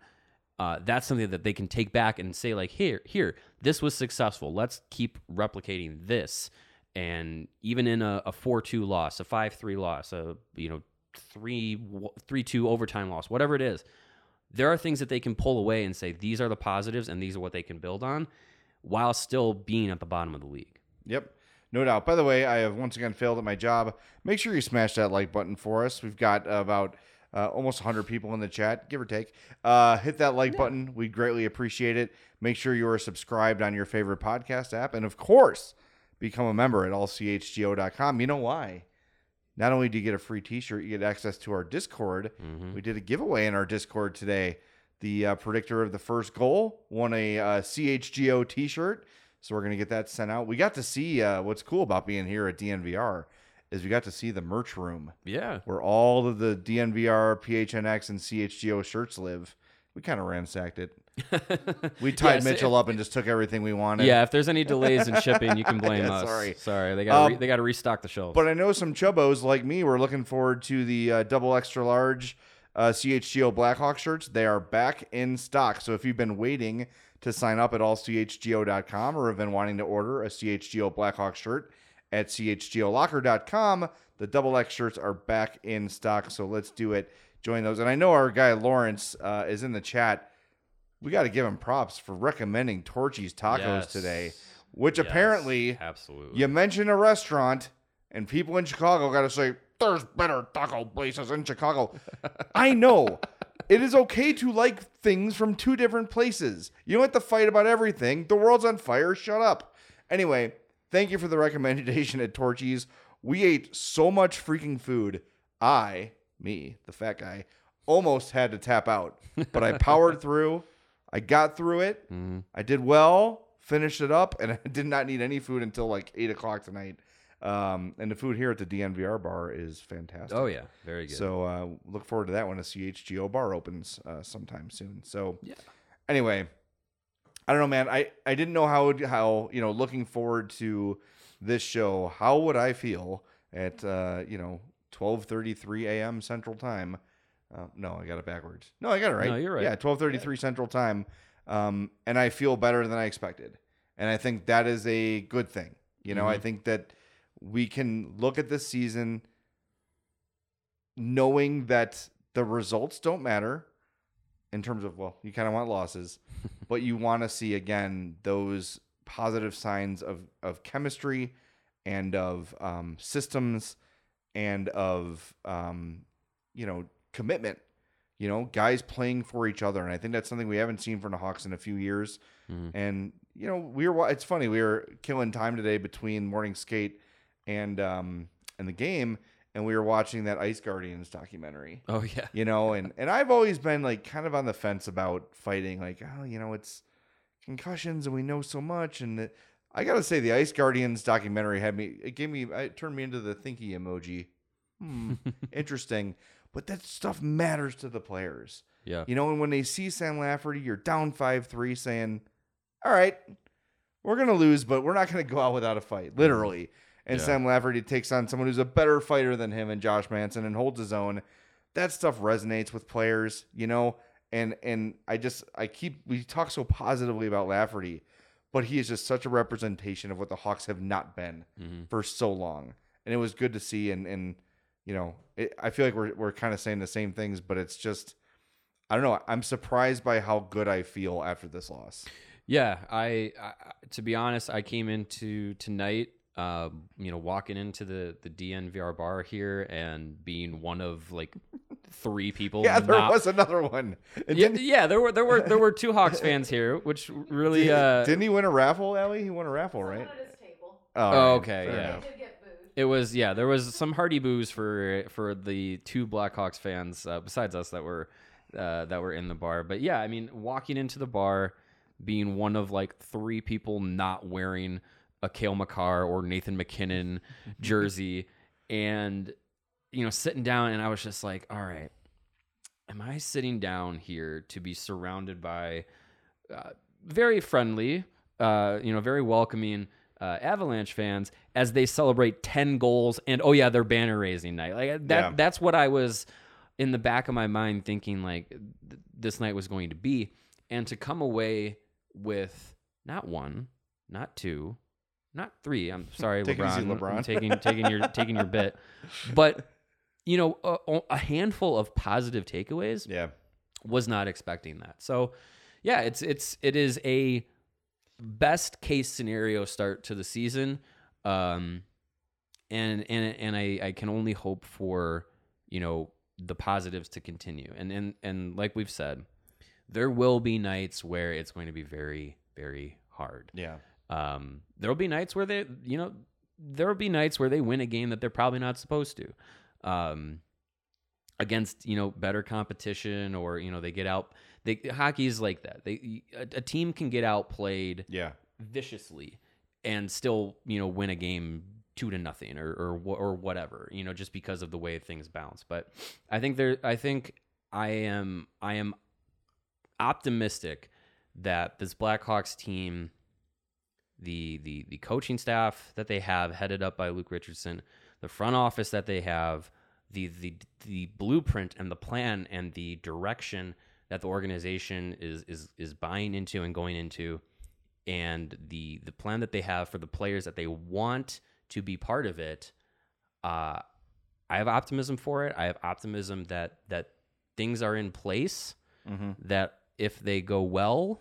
Uh, that's something that they can take back and say like here here this was successful. Let's keep replicating this and even in a, a 4-2 loss a 5-3 loss a you know 3 3-2 overtime loss whatever it is there are things that they can pull away and say these are the positives and these are what they can build on while still being at the bottom of the league Yep. No doubt. By the way, I have once again failed at my job. Make sure you smash that like button for us. We've got about uh, almost 100 people in the chat, give or take. Uh, hit that like button. We'd greatly appreciate it. Make sure you are subscribed on your favorite podcast app. And of course, become a member at allchgo.com. You know why? Not only do you get a free t shirt, you get access to our Discord. We did a giveaway in our Discord today. The uh, predictor of the first goal won a uh, CHGO t shirt. So we're going to get that sent out. We got to see uh, what's cool about being here at DNVR is we got to see the merch room yeah where all of the DNVR, PHNX, and CHGO shirts live. We kind of ransacked it. We tied Mitchell up and just took everything we wanted. yeah if there's any delays in shipping you can blame Yeah, us sorry. sorry they got Um, they got to restock the shelves But I know some chubbos like me were looking forward to the uh, double extra large uh, CHGO Blackhawk shirts. They are back in stock. So if you've been waiting to sign up at allchgo.com or have been wanting to order a CHGO Blackhawk shirt at chgolocker.com. The double X shirts are back in stock, so let's do it. Join those. And I know our guy Lawrence uh, is in the chat. We got to give him props for recommending Torchy's Tacos Yes. today, which Yes, apparently absolutely. you mention a restaurant and people in Chicago got to say, there's better taco places in Chicago. I know. It is okay to like things from two different places. You don't have to fight about everything. The world's on fire. Shut up. Anyway, thank you for the recommendation at Torchy's. We ate so much freaking food. I, me, the fat guy, almost had to tap out, but I powered through. I got through it. I did well, finished it up, and I did not need any food until like eight o'clock tonight. Um, and the food here at the DNVR bar is fantastic. Oh yeah, very good. So uh, look forward to that when a CHGO bar opens uh, sometime soon. So yeah. Anyway, I don't know, man. I, I didn't know how how you know looking forward to this show. How would I feel at uh, you know twelve thirty three a.m. Central Time? Uh, no, I got it backwards. No, I got it right. No, you're right. Yeah, twelve thirty three Central Time. Um, and I feel better than I expected, and I think that is a good thing. You know, I think that we can look at this season knowing that the results don't matter in terms of well you kind of want losses but you want to see again those positive signs of of chemistry and of um, systems and of um, you know commitment you know guys playing for each other. And i think that's something we haven't seen from the hawks in a few years. And you know we were it's funny we were killing time today between morning skate and um and the game and we were watching that ice guardians documentary. Oh yeah, you know and and i've always been like kind of on the fence about fighting like oh you know it's concussions and we know so much. And the, i gotta say the ice guardians documentary had me it gave me it turned me into the thinky emoji. Hmm interesting but that stuff matters to the players yeah. you know and when they see sam lafferty you're down 5-3 saying all right we're gonna lose but we're not gonna go out without a fight mm-hmm. literally and Yeah. sam lafferty takes on someone who's a better fighter than him and josh manson and holds his own that stuff resonates with players, you know. And and I just I keep we talk so positively about Lafferty, but he is just such a representation of what the Hawks have not been mm-hmm. for so long. And it was good to see. And and you know, it, I feel like we're we're kind of saying the same things, but it's just I don't know. I'm surprised by how good I feel after this loss. Yeah, I, I to be honest, I came into tonight, uh, you know, walking into the the DNVR bar here and being one of like three people. Yeah, there not- was another one. Yeah, yeah, there were there were there were two Hawks fans here, which really. Uh, didn't he win a raffle, Ellie? He won a raffle, right? at his table. Oh, Oh, okay, Fair yeah. It was yeah. There was some hearty boos for for the two Blackhawks fans uh, besides us that were uh, that were in the bar. But yeah, I mean, walking into the bar, being one of like three people not wearing a Cale Makar or Nathan MacKinnon jersey, and you know, sitting down, and I was just like, all right, am I sitting down here to be surrounded by uh, very friendly, uh, you know, very welcoming uh, Avalanche fans as they celebrate 10 goals and oh yeah, they're banner raising night. Like that Yeah. that's what I was in the back of my mind thinking like th- this night was going to be and to come away with not one, not two, not three. I'm sorry, LeBron. easy, LeBron. I'm taking taking your taking your bit. But you know, a, a handful of positive takeaways Yeah. was not expecting that. So, yeah, it's it's it is a best case scenario start to the season, um, and and and I I can only hope for you know the positives to continue. And and and like we've said, there will be nights where it's going to be very very hard. Yeah. Um, there will be nights where they, you know, there will be nights where they win a game that they're probably not supposed to, um, against you know better competition or you know they get out. They hockey is like that. They a, a team can get outplayed Yeah. viciously and still you know win a game two to nothing or or or whatever you know just because of the way things bounce. But I think there, I think I am I am optimistic that this Blackhawks team, the the the coaching staff that they have headed up by Luke Richardson, the front office that they have, the the the blueprint and the plan and the direction that the organization is is is buying into and going into and the the plan that they have for the players that they want to be part of it, uh, I have optimism for it. I have optimism that that things are in place. That if they go well,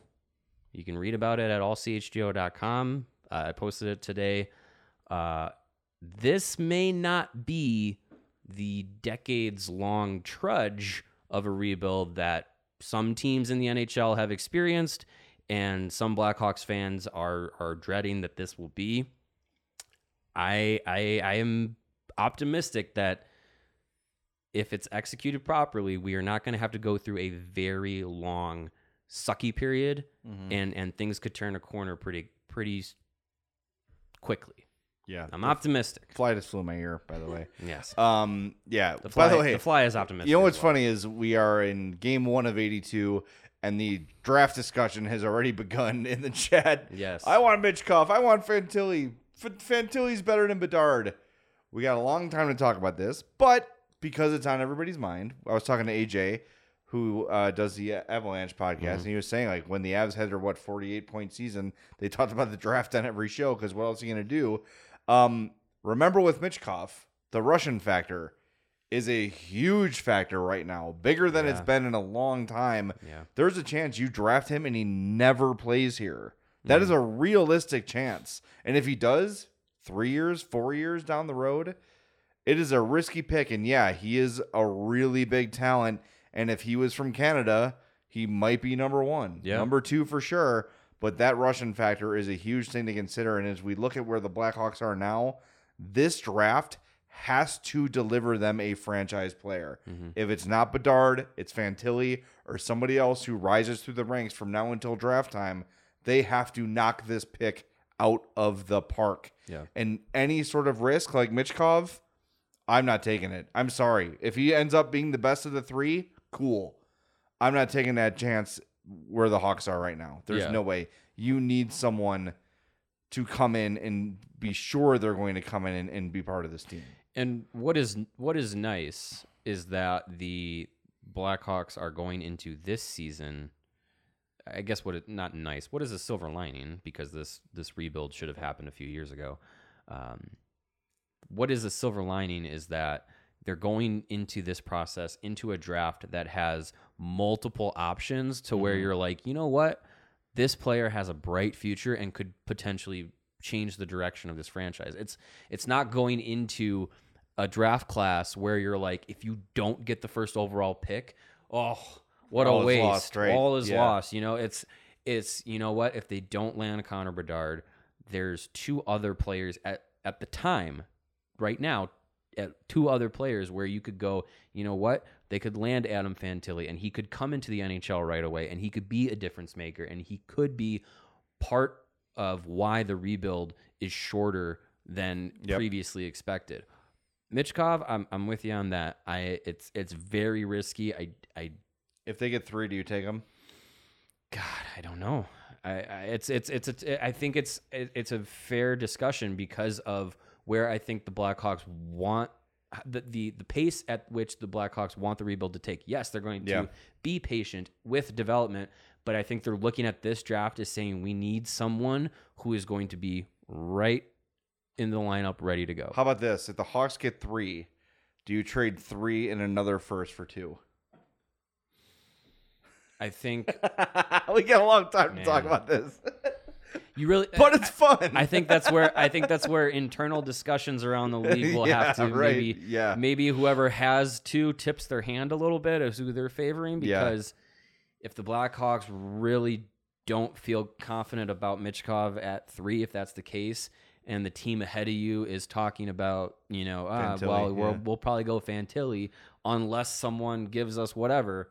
you can read about it at allchgo.com. Uh, I posted it today. Uh, this may not be the decades long trudge of a rebuild that some teams in the NHL have experienced and some Blackhawks fans are are dreading that this will be. I I I am optimistic that if it's executed properly, we are not going to have to go through a very long sucky period mm-hmm. and and things could turn a corner pretty pretty quickly. Yeah. I'm optimistic. Fly just flew in my ear, by the way. Yes. Um, yeah. The fly, by the way, the fly is optimistic. You know what's well. funny is we are in game one of 82, and the draft discussion has already begun in the chat. Yes. I want Michkov. I want Fantilli. F- Fantilli's better than Bedard. We got a long time to talk about this, but because it's on everybody's mind, I was talking to AJ, who uh, does the Avalanche podcast, Mm-hmm. and he was saying like when the Avs had their what 48 point season, they talked about the draft on every show because what else are you gonna do? Um, remember with Michkov, the Russian factor is a huge factor right now, bigger than it's been in a long time. Yeah. There's a chance you draft him and he never plays here. That is a realistic chance. And if he does, three years, four years down the road, it is a risky pick. And yeah, he is a really big talent. And if he was from Canada, he might be number one. Yeah. Number two for sure. But that Russian factor is a huge thing to consider. And as we look at where the Blackhawks are now, this draft has to deliver them a franchise player. Mm-hmm. If it's not Bedard, it's Fantilli or somebody else who rises through the ranks from now until draft time. They have to knock this pick out of the park. Yeah. And any sort of risk like Michkov, I'm not taking it. I'm sorry. If he ends up being the best of the three, cool. I'm not taking that chance where the Hawks are right now. There's Yeah. no way. You need someone to come in and be sure they're going to come in and, and be part of this team. And what is what is nice is that the Blackhawks are going into this season. I guess what it not nice. What is a silver lining? Because this this rebuild should have happened a few years ago. Um, what is a silver lining is that they're going into this process into a draft that has multiple options to where mm-hmm. you're like, you know what, this player has a bright future and could potentially change the direction of this franchise. It's it's not going into a draft class where you're like, if you don't get the first overall pick, oh, what All a waste! lost, right? All is Yeah. lost. You know, it's it's you know what? If they don't land Connor Bedard, there's two other players at at the time, right now, at two other players where you could go. You know what? They could land Adam Fantilli, and he could come into the NHL right away, and he could be a difference maker, and he could be part of why the rebuild is shorter than Yep. previously expected. Michkov, I'm I'm with you on that. I it's it's very risky. I I If they get three, do you take them? God, I don't know. I, I it's it's it's a, I think it's it- it's a fair discussion because of where I think the Blackhawks want the the the pace at which the Blackhawks want the rebuild to take. Yes, they're going to Yeah. be patient with development, but I think they're looking at this draft as saying we need someone who is going to be right in the lineup, ready to go. How about this? If the Hawks get three, do you trade three and another first for two? I think we got a long time to Man. talk about this, you really, but it's fun. I think that's where I think that's where internal discussions around the league will Yeah, have to right. maybe Yeah. maybe whoever has two tips their hand a little bit as who they're favoring Yeah. because if the Blackhawks really don't feel confident about Michkov at three, if that's the case, and the team ahead of you is talking about, you know, ah, Fantilli, well, we'll, we'll probably go Fantilli unless someone gives us whatever.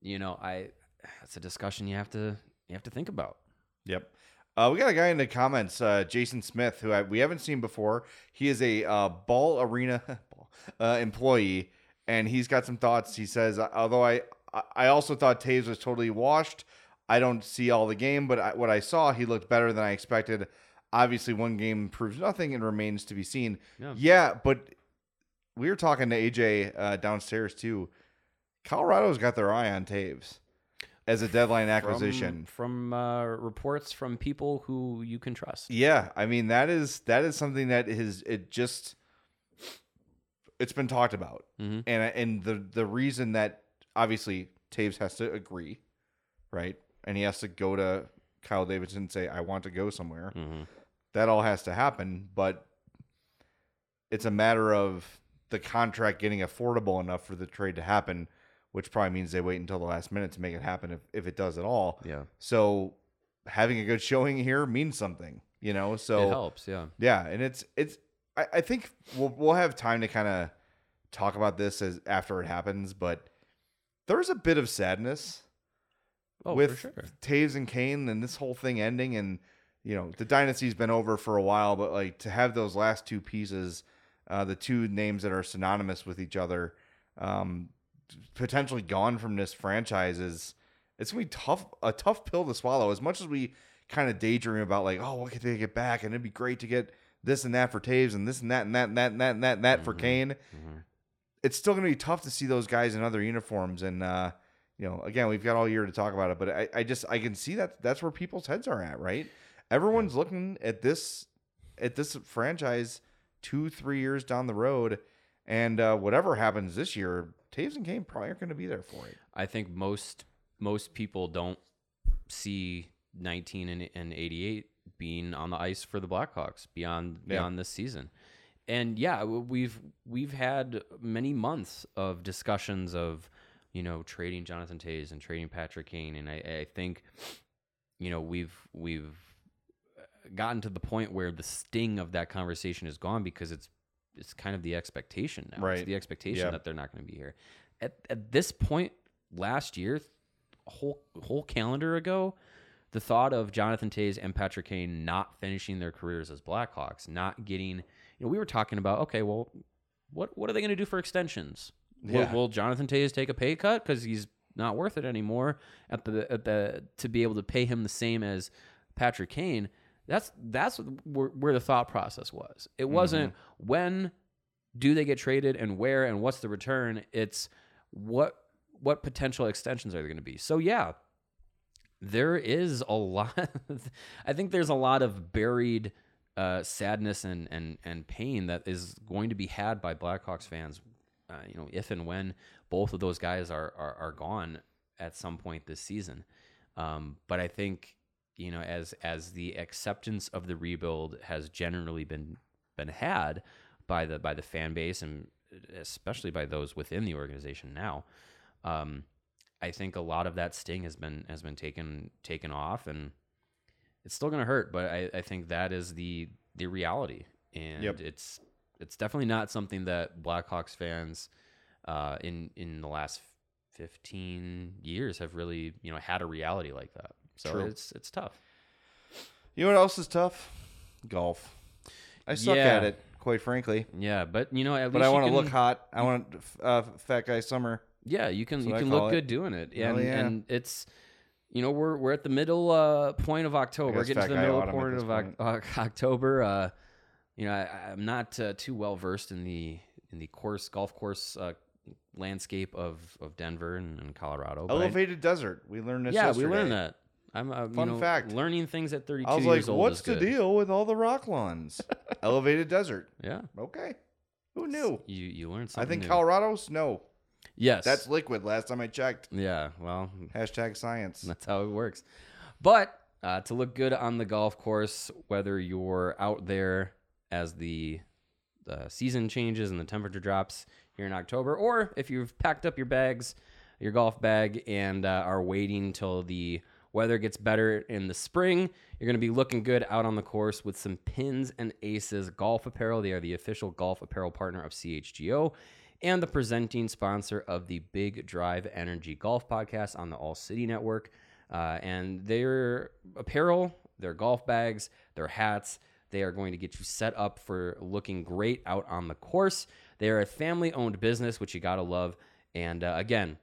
You know, I that's a discussion you have to you have to think about. Yep. Uh, we got a guy in the comments, uh, Jason Smith, who I, we haven't seen before. He is a uh, ball arena uh, employee, and he's got some thoughts. He says, although I I also thought Toews was totally washed. I don't see all the game, but I, what I saw, he looked better than I expected. Obviously, one game proves nothing and remains to be seen. Yeah, but we were talking to AJ uh, downstairs too. Colorado's got their eye on Toews. As a deadline from, acquisition. from uh, reports from people who you can trust. Yeah, I mean that is that is something that is it just it's been talked about, Mm-hmm. and and the the reason that obviously Toews has to agree, right, and he has to go to Kyle Davidson and say I want to go somewhere. Mm-hmm. That all has to happen, but it's a matter of the contract getting affordable enough for the trade to happen, which probably means they wait until the last minute to make it happen if, if it does at all. Yeah. So having a good showing here means something, you know. So It helps, yeah. yeah, and it's it's. I, I think we'll we'll have time to kind of talk about this as after it happens, but there's a bit of sadness Oh, with sure. Toews and Kane and this whole thing ending, and you know the dynasty's been over for a while, but like to have those last two pieces, uh, the two names that are synonymous with each other, um, potentially gone from this franchise is it's gonna be tough a tough pill to swallow. As much as we kind of daydream about like, oh, what could they get back, and it'd be great to get this and that for Toews, and this and that and that and that and that and that, and that Mm-hmm. for Kane. It's still gonna be tough to see those guys in other uniforms, and uh, you know, again, we've got all year to talk about it, but I, I just I can see that that's where people's heads are at, right? Everyone's looking at this at this franchise two, three years down the road, and uh, whatever happens this year, Toews and Kane probably aren't going to be there for it. I think most most people don't see 19 and, and 88 being on the ice for the Blackhawks beyond beyond this season. And yeah, we've we've had many months of discussions of you know trading Jonathan Toews and trading Patrick Kane, and I, I think you know we've we've gotten to the point where the sting of that conversation is gone because it's it's kind of the expectation now. Right. It's the expectation Yeah. that they're not going to be here. At at this point last year, a whole whole calendar ago, the thought of Jonathan Toews and Patrick Kane not finishing their careers as Blackhawks, not getting, you know, we were talking about, okay, well, what what are they going to do for extensions? Will, will Jonathan Toews take a pay cut because he's not worth it anymore at the at the to be able to pay him the same as Patrick Kane? That's that's where, where the thought process was. It wasn't when do they get traded and where and what's the return. It's what what potential extensions are there going to be. So yeah, there is a lot. I think there's a lot of buried uh, sadness and, and and pain that is going to be had by Blackhawks fans. Uh, you know, if and when both of those guys are are, are gone at some point this season. Um, but I think you know, as as the acceptance of the rebuild has generally been been had by the by the fan base and especially by those within the organization now. Um, I think a lot of that sting has been has been taken taken off, and it's still going to hurt. But I, I think that is the the reality, and Yep. it's it's definitely not something that Blackhawks fans uh, in in the last fifteen years have really you know had a reality like that. So True. it's it's tough. You know what else is tough? Golf. I suck Yeah. at it, quite frankly. Yeah, but you know at But least I want to look hot. I want uh, fat guy summer. Yeah, you can you what I can call look it. good doing it, Hell and yeah. and it's you know we're we're at the middle uh, point of October. We're guess getting to fat the guy middle autumn at point this of Oc- Oc- October. Uh, you know, I, I'm not uh, too well versed in the in the course golf course uh, landscape of of Denver and, and Colorado. but I- Elevated desert. We learned this. yeah, yesterday. we learned that. I'm uh, Fun you know, fact. learning things at 32 I was like, "What's the good. deal with all the rock lawns? Elevated desert. Yeah, Okay, who knew? you you learned something. I think new. Colorado snow. Yes, That's liquid. Last time I checked. yeah. Well, Hashtag science. That's how it works. But uh, to look good on the golf course, whether you're out there as the uh, season changes and the temperature drops here in October, or if you've packed up your bags, your golf bag, and uh, are waiting till the weather gets better in the spring, you're going to be looking good out on the course with some pins and aces golf apparel. They are the official golf apparel partner of CHGO and the presenting sponsor of the Big Drive Energy Golf Podcast on the All City Network. Uh, and their apparel, their golf bags, their hats, they are going to get you set up for looking great out on the course. They are a family owned business, which you got to love. And uh, again,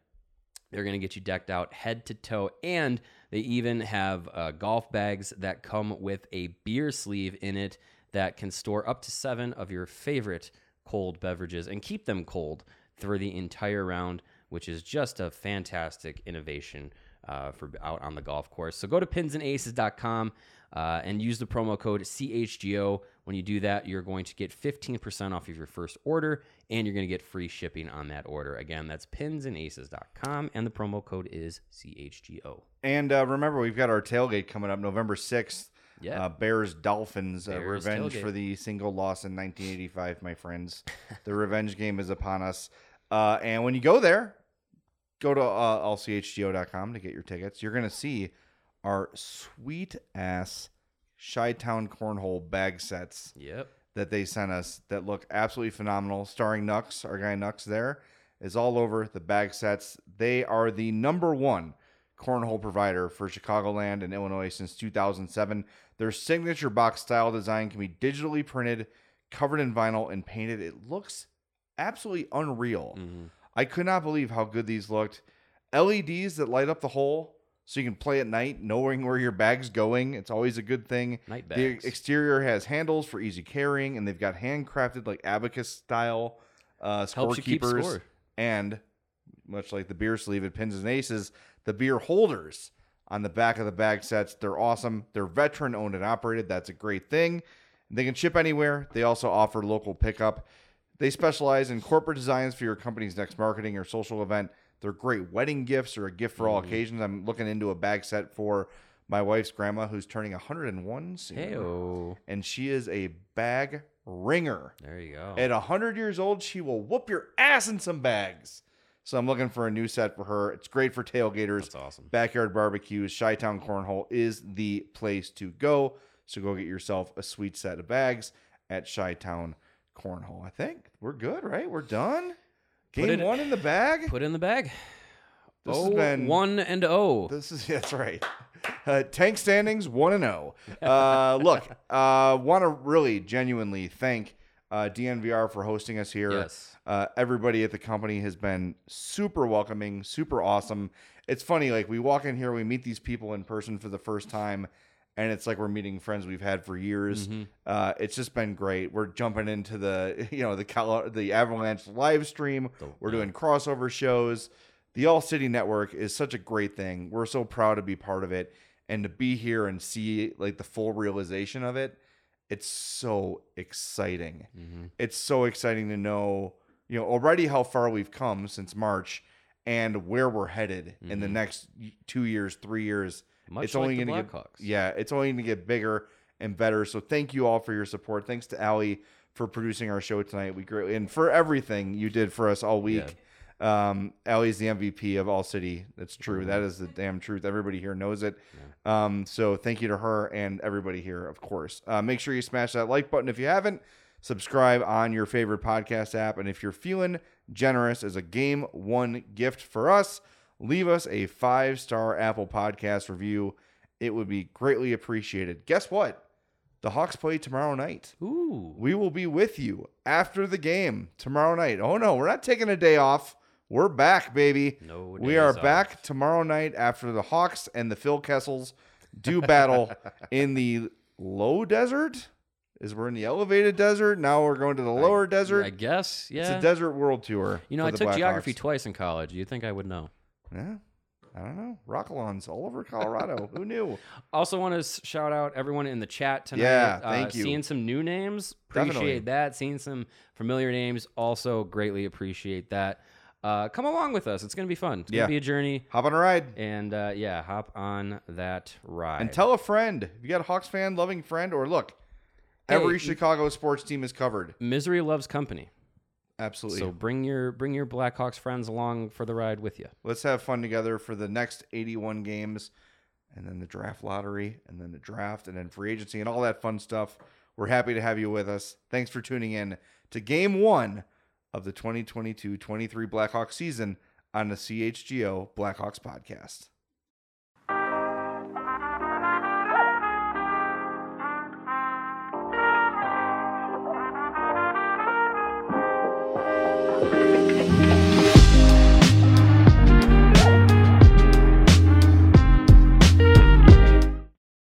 they're going to get you decked out head to toe. And they even have uh, golf bags that come with a beer sleeve in it that can store up to seven of your favorite cold beverages and keep them cold through the entire round, which is just a fantastic innovation uh, for out on the golf course. So go to pinsandaces.com uh, and use the promo code CHGO. When you do that, you're going to get 15% off of your first order and you're going to get free shipping on that order. Again, that's pinsandaces.com and the promo code is CHGO. And uh, remember, we've got our tailgate coming up November 6th. Yeah. Uh, Bears Dolphins uh, Bears revenge tailgate. for the single loss in 1985, my friends. the revenge game is upon us. Uh, and when you go there, go to uh, allchgo.com to get your tickets. You're going to see our sweet ass Chi Town Cornhole bag sets Yep. that they sent us that look absolutely phenomenal. Starring Nux, our guy Nux there is all over the bag sets. They are the number one cornhole provider for Chicagoland and Illinois since 2007. Their signature box style design can be digitally printed, covered in vinyl, and painted. It looks absolutely unreal. Mm-hmm. I could not believe how good these looked. LEDs that light up the hole so you can play at night knowing where your bag's going. It's always a good thing. Night The exterior has handles for easy carrying, and they've got handcrafted like abacus style uh, you keep score. And much like the beer sleeve at Pins and Aces, the beer holders on the back of the bag sets. They're awesome. They're veteran owned and operated. That's a great thing. They can ship anywhere. They also offer local pickup. They specialize in corporate designs for your company's next marketing or social event. They're great wedding gifts or a gift for all mm-hmm. occasions. I'm looking into a bag set for my wife's grandma who's turning 101 soon. Hey, And she is a bag ringer. there you go. At 100 years old, she will whoop your ass in some bags. So I'm looking for a new set for her. It's great for tailgaters. That's awesome. Backyard barbecues. Chi Town Cornhole is the place to go. So go get yourself a sweet set of bags at Chi Town Cornhole. I think we're good, right? We're done. Game it- one in the bag. Put it in the bag. This has oh, been- one and oh. This is that's right. Uh, tank standings one and zero. Uh, look, uh, want to really genuinely thank uh, DNVR for hosting us here. Yes. Uh, everybody at the company has been super welcoming, super awesome. It's funny, like we walk in here, we meet these people in person for the first time, and it's like we're meeting friends we've had for years. Mm-hmm. Uh, it's just been great. We're jumping into the you know the Cal- the Avalanche live stream. We're doing crossover shows. The All City Network is such a great thing. We're so proud to be part of it and to be here and see like the full realization of it. It's so exciting. Mm-hmm. It's so exciting to know, you know, already how far we've come since March and where we're headed in the mm-hmm. next 2 years, 3 years. Much it's only like the going to get yeah, it's only going to get bigger and better. So thank you all for your support. Thanks to Allie for producing our show tonight. We greatly and for everything you did for us all week. Um, Allie's the MVP of All City. That's true. That is the damn truth. Everybody here knows it. Um, so thank you to her and everybody here, of course. Uh, make sure you smash that like button if you haven't. Subscribe on your favorite podcast app. And if you're feeling generous as a game one gift for us, leave us a five star Apple Podcast review. It would be greatly appreciated. Guess what? The Hawks play tomorrow night. Ooh. We will be with you after the game tomorrow night. Oh no, we're not taking a day off. We're back, baby. No we are off. back tomorrow night after the Hawks and the Phil Kessels do battle in the low desert. Is we're in the elevated desert now? We're going to the lower desert. I guess. Yeah. It's a desert world tour. you know, I took geography Blackhawks. twice in college. You think I would know? Yeah, I don't know. Rockalons all over Colorado. Who knew? Also, want to shout out everyone in the chat tonight. Yeah, Uh, thank you. Seeing some new names, appreciate Definitely. that. Seeing some familiar names, also greatly appreciate that. Uh, come along with us. It's going to be fun. It's going to Yeah. be a journey. Hop on a ride. And uh, yeah, hop on that ride. And tell a friend. If you got a Hawks fan, loving friend, or look, every Hey, Chicago sports team is covered. Misery loves company. Absolutely. So bring your bring your Blackhawks friends along for the ride with you. Let's have fun together for the next 81 games and then the draft lottery and then the draft and then free agency and all that fun stuff. We're happy to have you with us. Thanks for tuning in to game one of the 2022 23 Blackhawks season on the CHGO Blackhawks podcast.